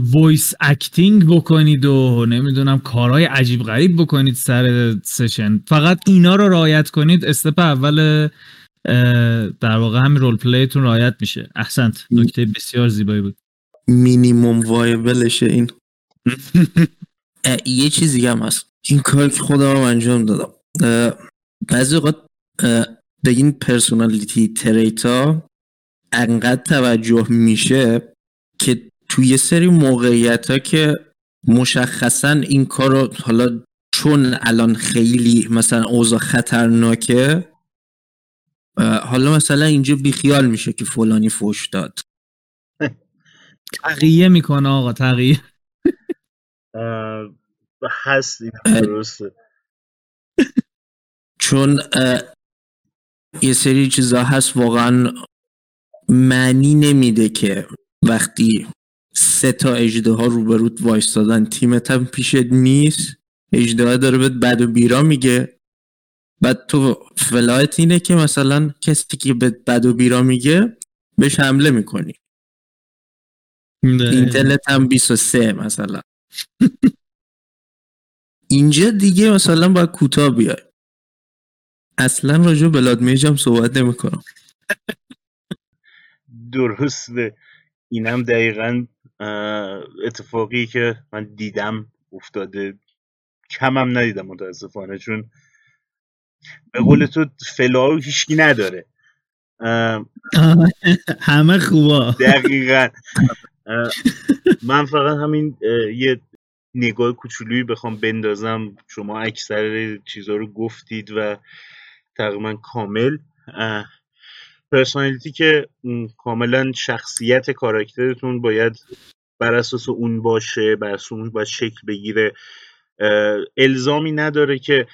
voice acting بکنید و نمی‌دونم کارهای عجیب غریب بکنید سر session فقط اینا رو رعایت کنید. step اول در واقع همین role play تون رعایت میشه. احسنت. نکته بسیار زیبایی بود. minimum viable شه این. یه چیزی هم هست. این کار که خودم هم انجام دادم. بعضی اوقات به این پرسونالیتی تریتا انقدر توجه میشه که توی یه سری موقعیت ها که مشخصا این کار رو حالا چون الان خیلی مثلا اوضاع خطرناکه حالا مثلا اینجا بیخیال میشه که فلانی فوش داد. تقیه می‌کنه آقا تقیه. هست این درسته. چون یه سری چیزا هست واقعا معنی نمیده که وقتی سه تا اجده ها روبروت وایستادن. تیمت هم پیشت نیست. اجده داره بهت بد و بیرا میگه. بعد تو فلایت اینه که مثلا کسی که به بد و بیرا میگه بهش حمله می‌کنی. اینترنت هم 23 مثلا. اینجا دیگه مثلا باید کوتاه بیای. اصلا راجع بلاد میج هم صحبت نمی‌کنم. درسته. اینم دقیقا اتفاقی که من دیدم افتاده. کمم ندیدم متاسفانه چون به قول تو فلاو هیچکی نداره. همه خوبا. دقیقا. من فقط همین یه نگاه کوچولویی بخوام بندازم. شما اکثر چیزها رو گفتید و تقریبا کامل. پرسونالیتی که کاملا شخصیت کاراکترتون باید بر اساس اون باشه بر اساس اون باید شکل بگیره. الزامی نداره که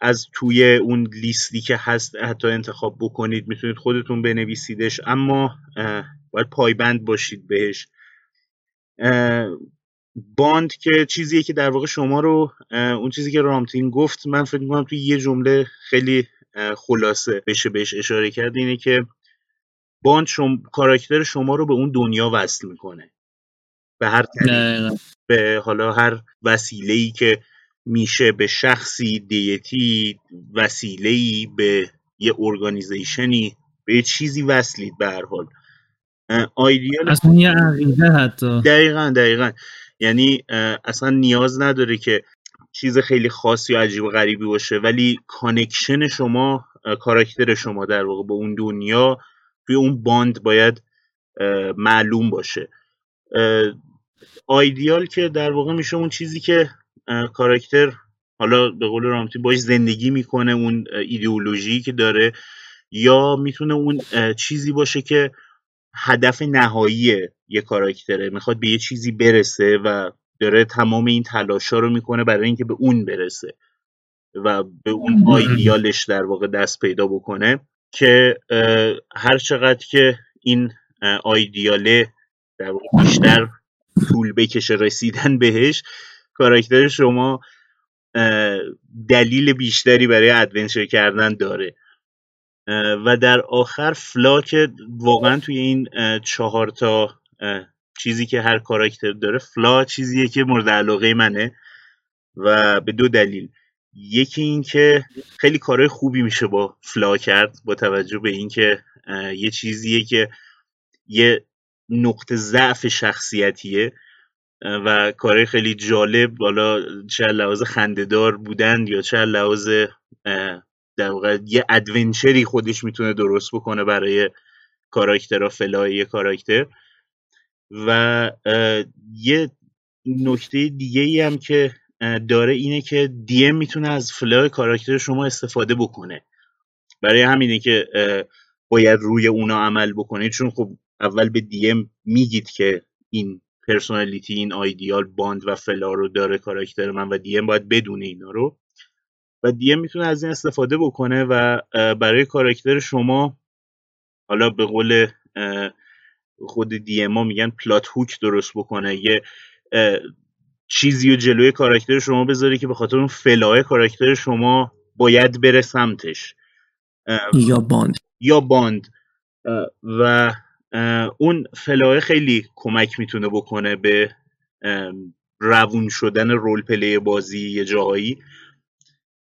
از توی اون لیستی که هست حتی انتخاب بکنید می‌تونید خودتون بنویسیدش اما باید پایبند باشید بهش. باند که چیزیه که در واقع شما رو اون چیزی که رامتین گفت من فکر می‌کنم توی یه جمله خیلی خلاصه بشه بهش اشاره کرد اینه که باند شم... کاراکتر شما رو به اون دنیا وصل می‌کنه. به هر به حالا هر وسیله ای که میشه به شخصی deity وسیله ای به یه organization ی به یه چیزی وصلید به هر حال. آیدیال اصلا یه عقیده حتی. دقیقا دقیقا. یعنی اصلا نیاز نداره که چیز خیلی خاصی یا عجیب و غریبی باشه ولی connection شما کاراکتر شما در واقع به اون دنیا توی اون باند باید معلوم باشه. آیدیال که در واقع میشه اون چیزی که کاراکتر حالا به قول رامتی باش زندگی می‌کنه اون ایدئولوژی که داره یا می‌تونه اون چیزی باشه که هدف نهایی یه کاراکتره می‌خواد به یه چیزی برسه و داره تمام این تلاشا رو می‌کنه برای اینکه به اون برسه و به اون آیدیالش در واقع دست پیدا بکنه که هر چقدر که این آیدیاله در واقع بیشتر طول بکشه رسیدن بهش کاراکتر شما دلیل بیشتری برای ادونچر کردن داره. و در آخر فلا که واقعا توی این چهار تا چیزی که هر کاراکتر داره فلا چیزیه که مورد علاقه منه و به دو دلیل. یکی این که خیلی کارهای خوبی میشه با فلا کرد با توجه به اینکه یه چیزیه که یه نقطه ضعف شخصیتیه و کارهای خیلی جالب حالا چه لحاظ خندهدار بودن یا چه لحاظ در واقع یه ادونچری خودش می‌تونه درست بکنه برای کاراکتر فلای یه کاراکتر. و یه نکته دیگه ای هم که داره اینه که DM می‌تونه از flaw ی کاراکتر شما استفاده بکنه. برای همینه که باید روی اونا عمل بکنید. چون خب اول به DM میگید که این personality این ideal, bond و flaw رو داره کاراکتر من و DM باید بدونه اینا رو. و DM می‌تونه از این استفاده بکنه و برای کاراکتر شما حالا به قول خود DM میگن plot hook درست بکنه. یه چیزی و جلوی کاراکتر شما بذاری که به خاطر اون flaw ه کاراکتر شما باید بره سمتش. یا bond. یا bond. و اون flaw ه خیلی کمک می‌تونه بکنه به روون شدن role play بازی یه جاهایی.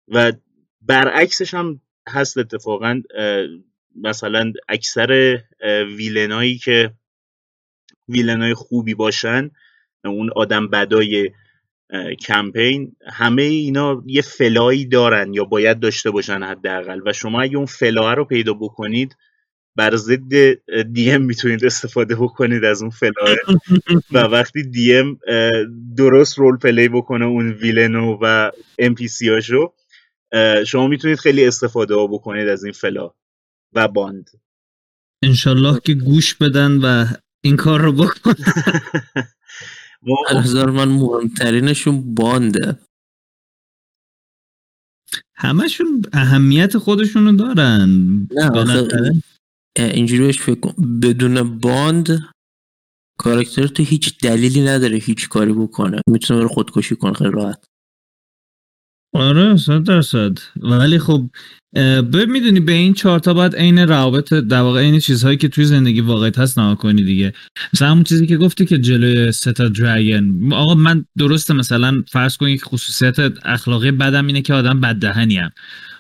و برعکسش هم هست اتفاقا مثلا اکثر ویلنایی که ویلنای خوبی باشن اون آدم بدای کمپین همه اینا یه فلایی دارن یا باید داشته باشن حداقل. و شما اگه اون فلاه رو پیدا بکنید بر ضد دی ام می‌تونید استفاده بکنید از اون فلاه و وقتی دی ام درست role play بکنه اون villain و و NPC هاشو شما می‌تونید خیلی استفاده ها بکنید از این flaw و bond. انشالله که گوش بدن و این کار رو بکن نظر من مهمترینشون bond ه. همشون اهمیت خودشونو دارن. نه اینجوری بهش فکر کن. بدون bond کاراکتر تو هیچ دلیلی نداره هیچ کاری بکنه. می‌تونه بره خودکشی کنه خیلی راحت. آره صد درصد. ولی خب می‌دونی به این چهارتا باید عین روابط در واقع عین چیزهایی که توی زندگی واقعیت هست نها کنی دیگه. مثلا همون چیزی که گفتی که جلوی ستا دراگن آقا من درسته مثلا فرض کنید که خصوصیت اخلاقی بدم اینه که آدم بددهنی هم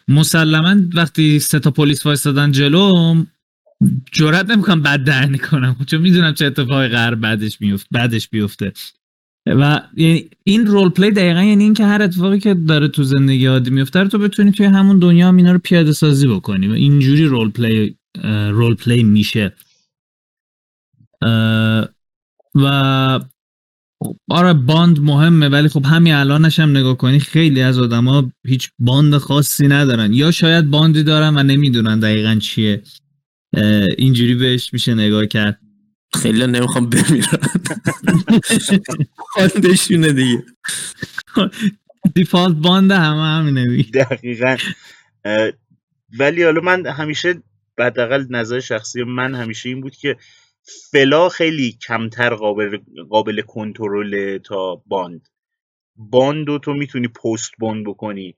مسلما وقتی ستا پلیس وایستادن جلو جرات نمی‌کنم بد دهنی کنم. چون می‌دونم چه اتفاقی قرار بعدش میفت بعدش بیفته. و یعنی این role play دقیقا یعنی اینکه هر اتفاقی که داره تو زندگی عادی میفته تو بتونی توی همون دنیا هم اینا رو پیاده سازی بکنی و اینجوری role play role play میشه. و آره bond مهمه ولی خب همین الانش هم نگاه کنی خیلی از آدما هیچ bond خاصی ندارن. یا شاید bond ی دارن و نمی‌دونن دقیقا چیه. اینجوری بهش میشه نگاه کرد. خیلی نمی‌خوام بمیرن bond شونه دیگه. default bond همه همینه دیگه. دقیقا. ولی حالا من همیشه حداقل نظر شخصی من همیشه این بود که flaw خیلی کمتر قابل قابل کنترل تا bond. bond رو تو می‌تونی پست bond بکنی.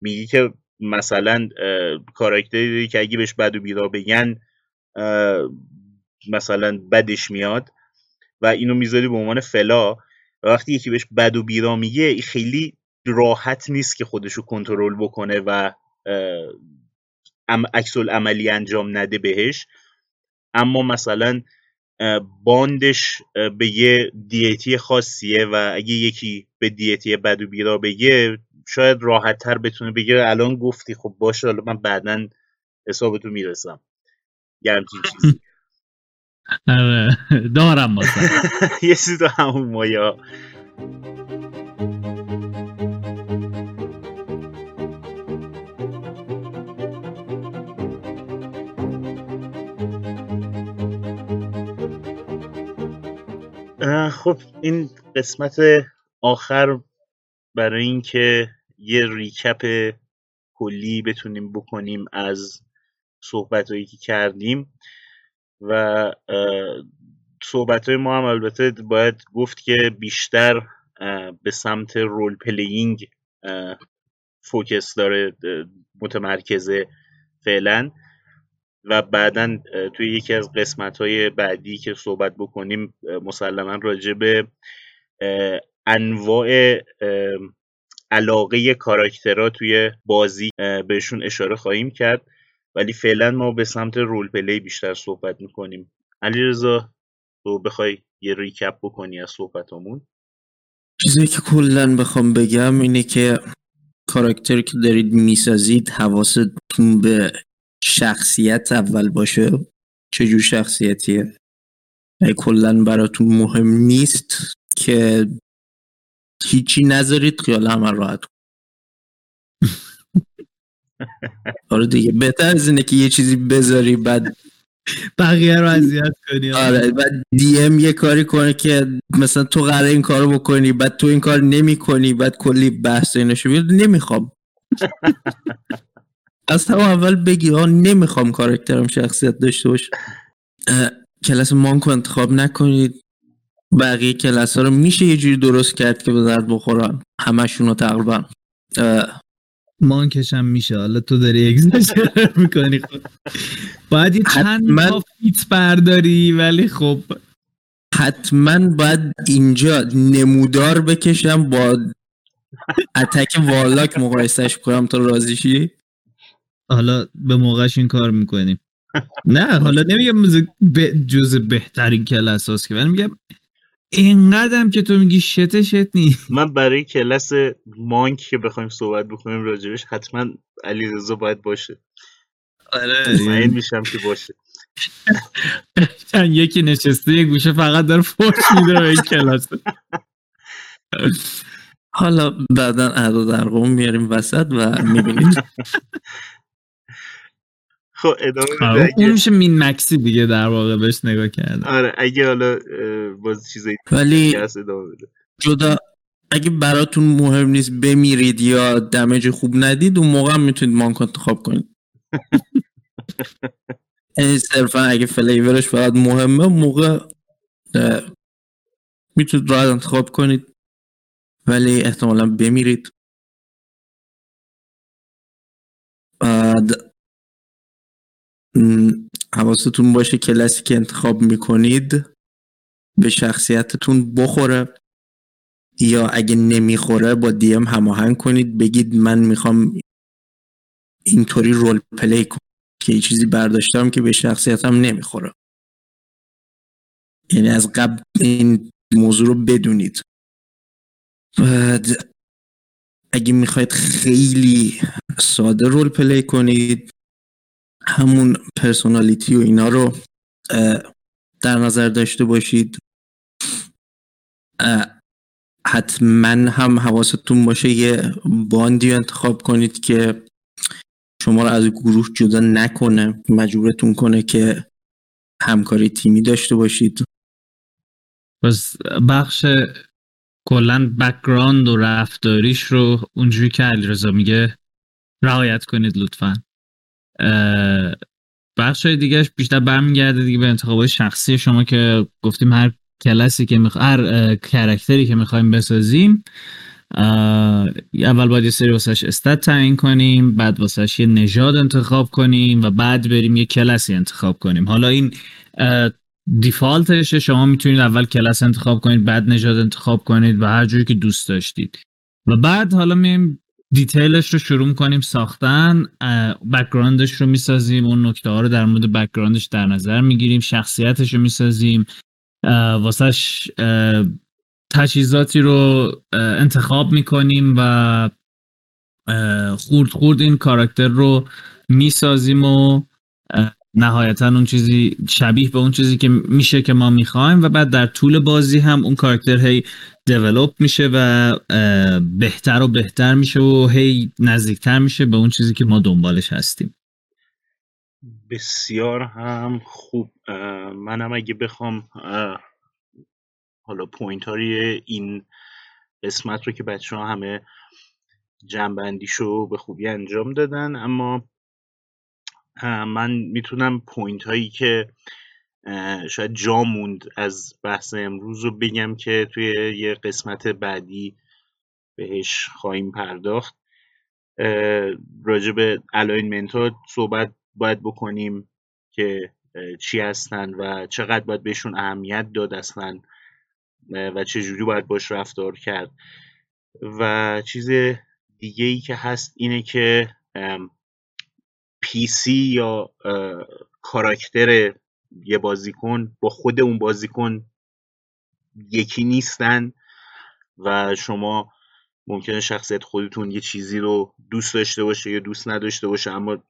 میگی که مثلا کاراکتری که اگه بهش بد و بیرا بگن مثلا بدش میاد و اینو می‌ذاری به عنوان فلا وقتی یکی بهش بد و بیرا میگه خیلی راحت نیست که خودشو کنترل بکنه و عکس عملی انجام نده بهش. اما مثلا باندش به یه دیتی خاصیه و اگه یکی به دیتی بد و بیرا بگه شاید راحت تر بتونه بگه الان گفتی خب باشه حالا من بعدا حسابتو می‌رسم. یه همچین چیزی. دارم مثلا. یه چیزی تو همون مایا خب این قسمت آخر برای اینکه یه recap کلی بتونیم بکنیم از صحبت هایی که کردیم. و صحبت های ما هم البته باید گفت که بیشتر به سمت role playing focus داره متمرکزه فعلا. و بعدا توی یکی از قسمت های بعدی که صحبت بکنیم مسلما راجع به انواع علاقه کاراکترها توی بازی بهشون اشاره خواهیم کرد. ولی فعلا ما به سمت رول پلی بیشتر صحبت می‌کنیم. علیرضا تو بخوای یه ریکپ بکنی از صحبتامون؟ چیزی که کلا بخوام بگم اینه که کاراکتری که دارید می‌سازید حواستون به شخصیت اول باشه. چجور شخصیتیه؟ ای کلا براتون مهم نیست که هیچی نذارید خیال همه راحت آره دیگه بهتر از اینه که یه چیزی بذاری بعد بقیه رو اذیت کنی. آره بعد دی ام یه کاری کنه که مثلا تو قراره این کارو بکنی بعد تو این کار نمی کنی بعد کلی بحث اینشو نمی‌خوام. از تا اول بگی ها نمی‌خوام کارکترم شخصیت داشته باشه کلاس مانکو انتخاب نکنید. بقیه کلاس ها رو میشه یه جوری درست کرد که به درد بخورن. همشون رو تقریبا مانکش هم میشه. حالا تو داری اگزاجر می‌کنی. خب. باید یه چند من... فیت برداری ولی خب حتما باید اینجا نمودار بکشم با اتک والاک مقایسش کنم. تا رازیشی حالا به موقعش این کار می‌کنیم. نه حالا نمیگم جز بهترین کلاس هست که من میگم اینقدرم که تو میگی شته شت نی من برای کلاس مانک که بخوایم صحبت بکنیم راجبش حتما علی رضا باید باشه. آره. مطمئن میشم که باشه. یکی نشسته یه گوشه فقط داره فوش میده به این کلاس. حالا بعدا اعداد ارقام میاریم وسط و می‌بینید خب ادامه بده. اون اگه میشه مین مکسی دیگه در واقع بهش نگاه کرده آره اگه حالا باز چیزایی ولی جدا اگه براتون مهم نیست بمیرید یا دمج خوب ندید اون موقع هم می‌تونید مانک انتخاب کنید. یعنی صرفا اگه فلیورش فقط مهمه موقع می‌تونید راحت انتخاب کنید. ولی احتمالا بمیرید. بعد حواستون باشه کلاسی که انتخاب می‌کنید به شخصیتتون بخوره یا اگه نمی‌خوره با دیم هماهنگ کنید بگید من می‌خوام اینطوری رول پلی کنم که یه چیزی برداشتم که به شخصیتم نمی‌خوره. یعنی از قبل این موضوع رو بدونید. بعد اگه می‌خواید خیلی ساده role play کنید همون personality و اینا رو در نظر داشته باشید. حتما هم حواستون باشه یه bond ی انتخاب کنید که شما رو از گروه جدا نکنه مجبورتون کنه که همکاری تیمی داشته باشید. پس بخش کلا background و رفتاریش رو اونجوری که علیرضا میگه رعایت کنید لطفا. بخش دیگهش بیشتر برمیگرده دیگه به انتخاب شخصی شما که گفتیم هر کلاسی که میخ... هر character ی که می‌خوایم بسازیم اول باید یه سری واسش stat تعیین کنیم بعد واسش یه نژاد انتخاب کنیم و بعد بریم یه کلاسی انتخاب کنیم. حالا این default شه شما می‌تونید اول کلاس انتخاب کنید بعد نژاد انتخاب کنید و هر جوری که دوست داشتید. و بعد حالا میایم detail ش رو شروع کنیم ساختن background ش رو می‌سازیم اون نکته ها رو در مورد background ش در نظر می‌گیریم شخصیتش رو می‌سازیم واسهش تجهیزاتی رو انتخاب می‌کنیم و خورد خورد این کاراکتر رو می‌سازیم و نهایتا اون چیزی شبیه به اون چیزی که میشه که ما می‌خوایم و بعد در طول بازی هم اون کاراکتر هی develop میشه و بهتر و بهتر میشه و هی نزدیکتر میشه به اون چیزی که ما دنبالش هستیم. بسیار هم خوب. منم اگه بخوام حالا point این قسمت رو که بچه ها همه جمع‌بندیشو به خوبی انجام دادن اما من می‌تونم point هایی که شاید جا موند از بحث امروز رو بگم که توی یه قسمت بعدی بهش خواهیم پرداخت. راجع به alignment ها صحبت باید بکنیم که چی هستن و چقدر باید بهشون اهمیت داد اصلا و چجوری باید باش رفتار کرد. و چیز دیگه ای که هست اینه که پی سی یا کاراکتر یه بازیکن با خود اون بازیکن یکی نیستن و شما ممکنه شخصیت خودتون یه چیزی رو دوست داشته باشه یا دوست نداشته باشه اما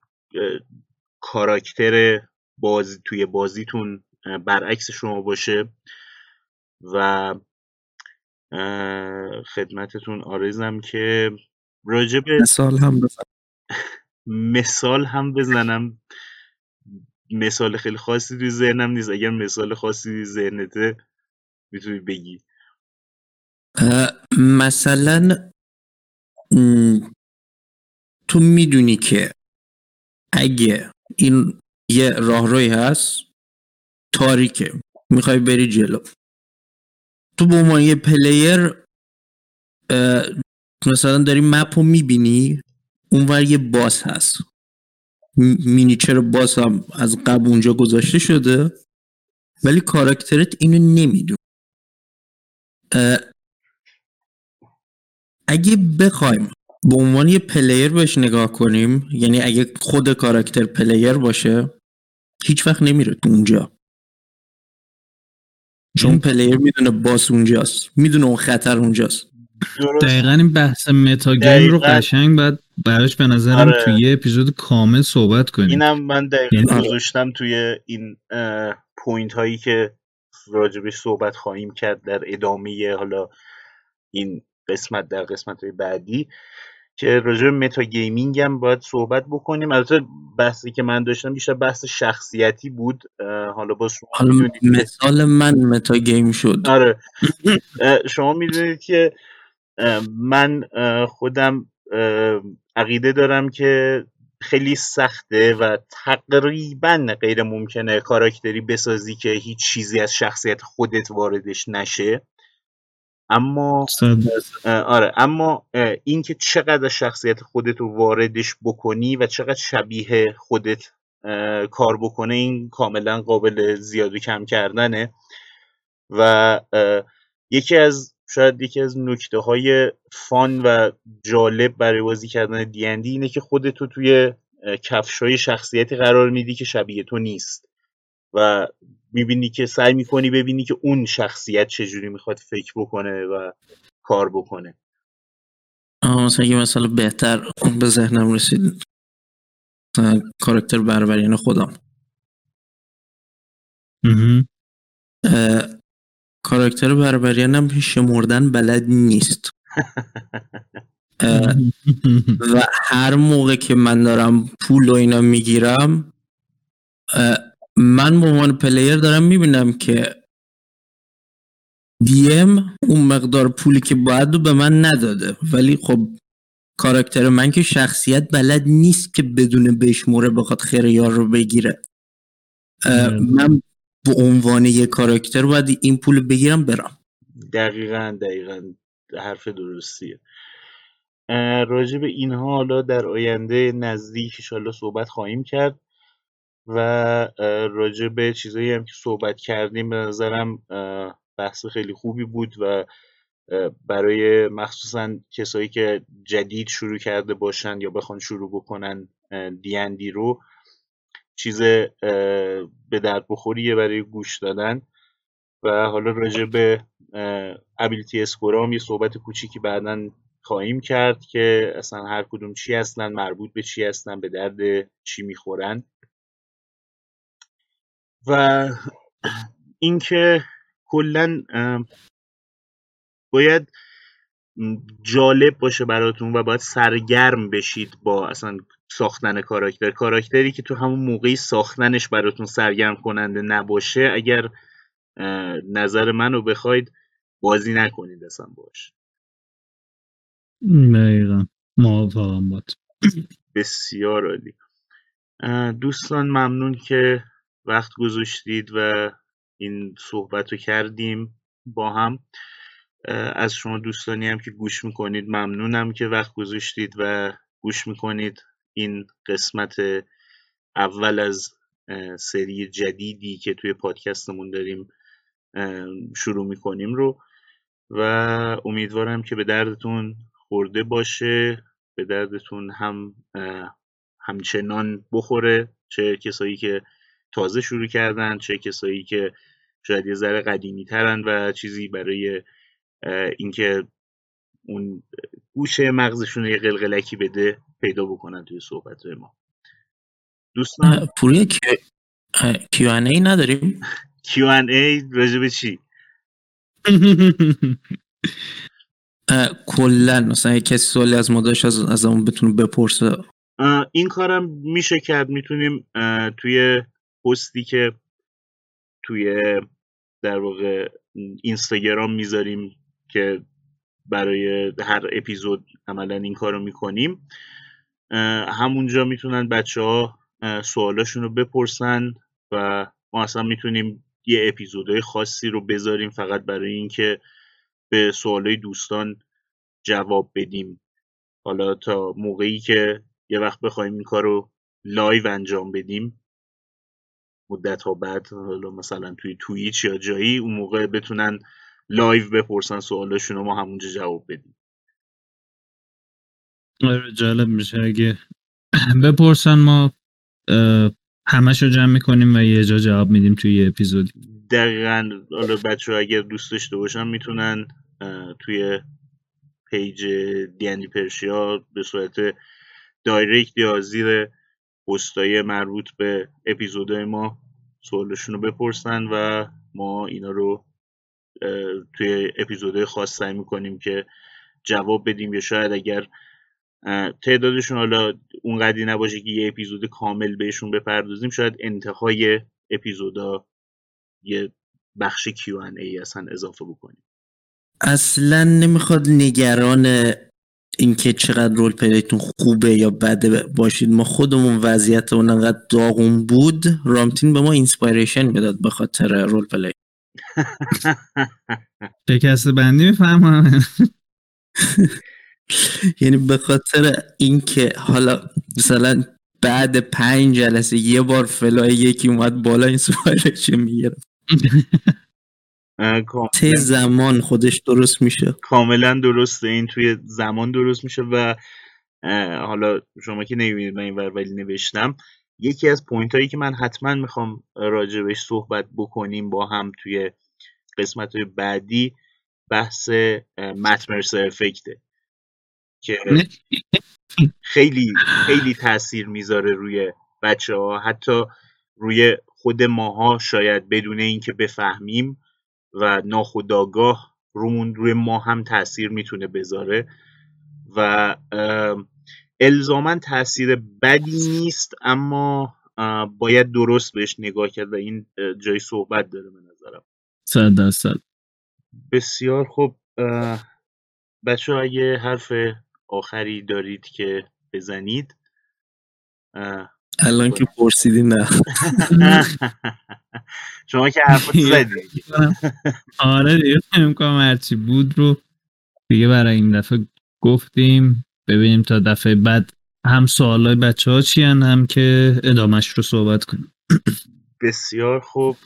کاراکتر بازی توی بازیتون برعکس شما باشه و خدمتتون آرزم که راجع به مثال هم بزن مثال هم بزنم. مثال خیلی خاصی توی ذهنم نیست. اگر مثال خاصی ذهنته می‌تونی بگی. مثلا تو می‌دونی که اگه این یه راهروی هست تاریکه. می‌خوای بری جلو. تو به عنوان یه player مثلا داری map رو می‌بینی؟ اونور یه boss هست. miniature boss هم از قبل اونجا گذاشته شده؟ ولی کاراکترت اینو نمیدون اگه بخوایم به عنوان یه player بهش نگاه کنیم یعنی اگه خود کاراکتر player باشه هیچ وقت نمیره تو اونجا. چون player می‌دونه boss اونجاست. می‌دونه اون خطر اونجاست. درست. دقیقا این بحث metagame رو. قشنگ باید براش به نظرم آره. توی یه اپیزود کامل صحبت کنیم. اینم من دقیقا یعنی- گذاشتم توی این point هایی که راجبش صحبت خواهیم کرد در ادامه حالا این قسمت در قسمت های بعدی که راجب metagaming هم باید صحبت بکنیم. البته بحثی که من داشتم بیشتر بحث شخصیتی بود. حالا با شما حالا مثال من metagame شد. آره. شما می‌دونید که من خودم عقیده دارم که خیلی سخته و تقریبا غیر ممکنه کاراکتری بسازی که هیچ چیزی از شخصیت خودت واردش نشه. اما آره اما اینکه چقدر از شخصیت خودت رو واردش بکنی و چقدر شبیه خودت کار بکنه این کاملا قابل زیاد و کم کردنه. و یکی از شاید یکی از نکته های فان و جالب برای بازی کردن دیندی اینه که خودت رو توی کفش های شخصیتی قرار میدی که شبیه تو نیست. و می‌بینی که سعی می‌کنی ببینی که اون شخصیت چجوری می‌خواد فکر بکنه و کار بکنه. آه، مثلا یه مثال بهتر به ذهنم رسید. مثلا کاراکتر بربریان خودم. کاراکتر بربریانم شمردن بلد نیست. و هر موقع که من دارم پول و اینا می‌گیرم من به عنوان پلیر دارم می‌بینم که دیم اون مقدار پولی که باید رو به من نداده. ولی خب کاراکتر من که شخصیت بلد نیست که بدون بشموره بخواد خیر یار رو بگیره. من به عنوان یه کاراکتر باید این پول بگیرم برم. دقیقا دقیقا. حرف درستیه. راجع به اینها حالا در آینده نزدیک انشالله صحبت خواهیم کرد و راجع به چیزایی هم که صحبت کردیم به نظرم بحث خیلی خوبی بود و برای مخصوصا کسایی که جدید شروع کرده باشن یا بخوان شروع بکنن دیندی رو چیز به درد بخوریه برای گوش دادن. و حالا راجع به ابیلیتی اسکورا هم یه صحبت کوچیکی بعدا خواهیم کرد که اصلا هر کدوم چی هستن مربوط به چی هستن به درد چی می‌خورن. و اینکه کلا باید جالب باشه براتون و باید سرگرم بشید با اصلا ساختن کاراکتر. کاراکتری که تو همون موقعی ساختنش براتون سرگرم کننده نباشه اگر نظر منو بخواید بازی نکنید اصلا باش. دقیقا. موافقم باد بسیار عالی. دوستان ممنون که وقت گذاشتید و این صحبت رو کردیم با هم. از شما دوستانی هم که گوش می‌کنید ممنونم که وقت گذاشتید و گوش می‌کنید. این قسمت اول از سری جدیدی که توی پادکستمون داریم شروع می‌کنیم رو. و امیدوارم که به دردتون خورده باشه به دردتون هم همچنان بخوره. چه کسایی که تازه شروع کردن چه کسایی که شاید یه ذره قدیمی ترن و چیزی برای اینکه اون گوشه مغزشون یه قلقلکی بده پیدا بکنن توی صحبت ما. دوستان؟ پوری کیو ای نداریم؟ Q&A راجع به چی؟ کلا. مثلا کسی سوالی از ما داشت از از اون بتونه بپرسه. این کارم میشه کرد. می‌تونیم توی پستی که توی در واقع اینستاگرام می‌ذاریم که برای هر اپیزود عملا این کارو می‌کنیم. همونجا می‌تونن بچه ها سوالاشون رو بپرسن و ما اصلا می‌تونیم یه اپیزودهای خاصی رو بذاریم فقط برای اینکه به سوالای دوستان جواب بدیم. حالا تا موقعی که یه وقت بخوایم این کار live انجام بدیم. مدت ها بعد حالا مثلا توی Twitch یا جایی اون موقع بتونن live بپرسن سوالاشون رو ما همونجا جواب بدیم. آره جالب میشه. اگه بپرسن ما همش رو جمع می‌کنیم و یه جا جواب میدیم توی یه اپیزود دقیقا. حالا بچه ها اگر دوست داشته باشن می‌تونن توی page D&D Persia به صورت direct یا زیر پستای مربوط به اپیزودهای ما سوالشون رو بپرسن و ما اینا رو توی اپیزودهای خاص سعی می‌کنیم که جواب بدیم یا شاید اگر تعدادشون حالا اونقدی نباشه که یه اپیزود کامل بهشون بپردازیم شاید انتهای اپیزودا یه بخش Q&A اصلا اضافه بکنیم. اصلا نمی‌خواد نگران اینکه چقدر role play تون خوبه یا بده باشید. ما خودمون وضعیت اون انقدر داغون بود. رامتین به ما inspiration می‌داد به خاطر role play. شکست بندی می‌فهمم. یعنی به خاطر اینکه حالا مثلا بعد پنج جلسه یه بار فلای یکی اومد بالا این سوالش می‌گیره ته زمان خودش درست میشه. کاملا درسته. این توی زمان درست میشه و حالا شما که نمی‌بینید من این ولی نوشتم. یکی از پوینت هایی که من حتما می‌خوام راجبش صحبت بکنیم با هم توی قسمت های بعدی بحث متمرس افکته که خیلی خیلی تاثیر می‌ذاره روی بچه ها حتی روی خود ماها شاید بدون اینکه بفهمیم و ناخداگاه رومون روی ما هم تاثیر می‌تونه بذاره. و الزاما تاثیر بدی نیست اما باید درست بهش نگاه کرد و این جای صحبت داره به نظرم. صد درصد. بسیار خوب. بچه اگه حرف آخری دارید که بزنید الان که پرسیدی نه. شما که حرفات زدید آره دیگه امکان هرچی بود رو دیگه برای این دفعه گفتیم. ببینیم تا دفعه بعد هم سوالای بچه ها چی هم که ادامش رو صحبت کنیم. بسیار خوب.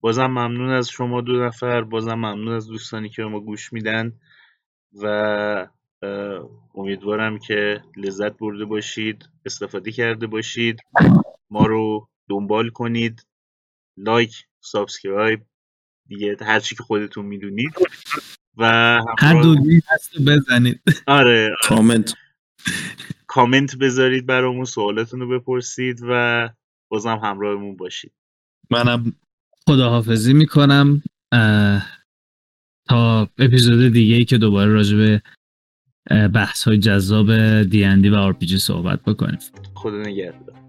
بازم ممنون از شما دو نفر بازم ممنون از دوستانی که ما گوش میدن و امیدوارم که لذت برده باشید استفاده کرده باشید. ما رو دنبال کنید. like subscribe دیگه هر چی که خودتون می‌دونید. و هر دوگی هست بزنید. آره, آره. کامنت. کامنت بذارید برامون سوالاتون رو بپرسید و بازم همراهمون باشید. منم خداحافظی می‌کنم تا اپیزود دیگه ای که دوباره راجع به بحث های جذاب دی و آر صحبت بکنیم. خدا نگهدار.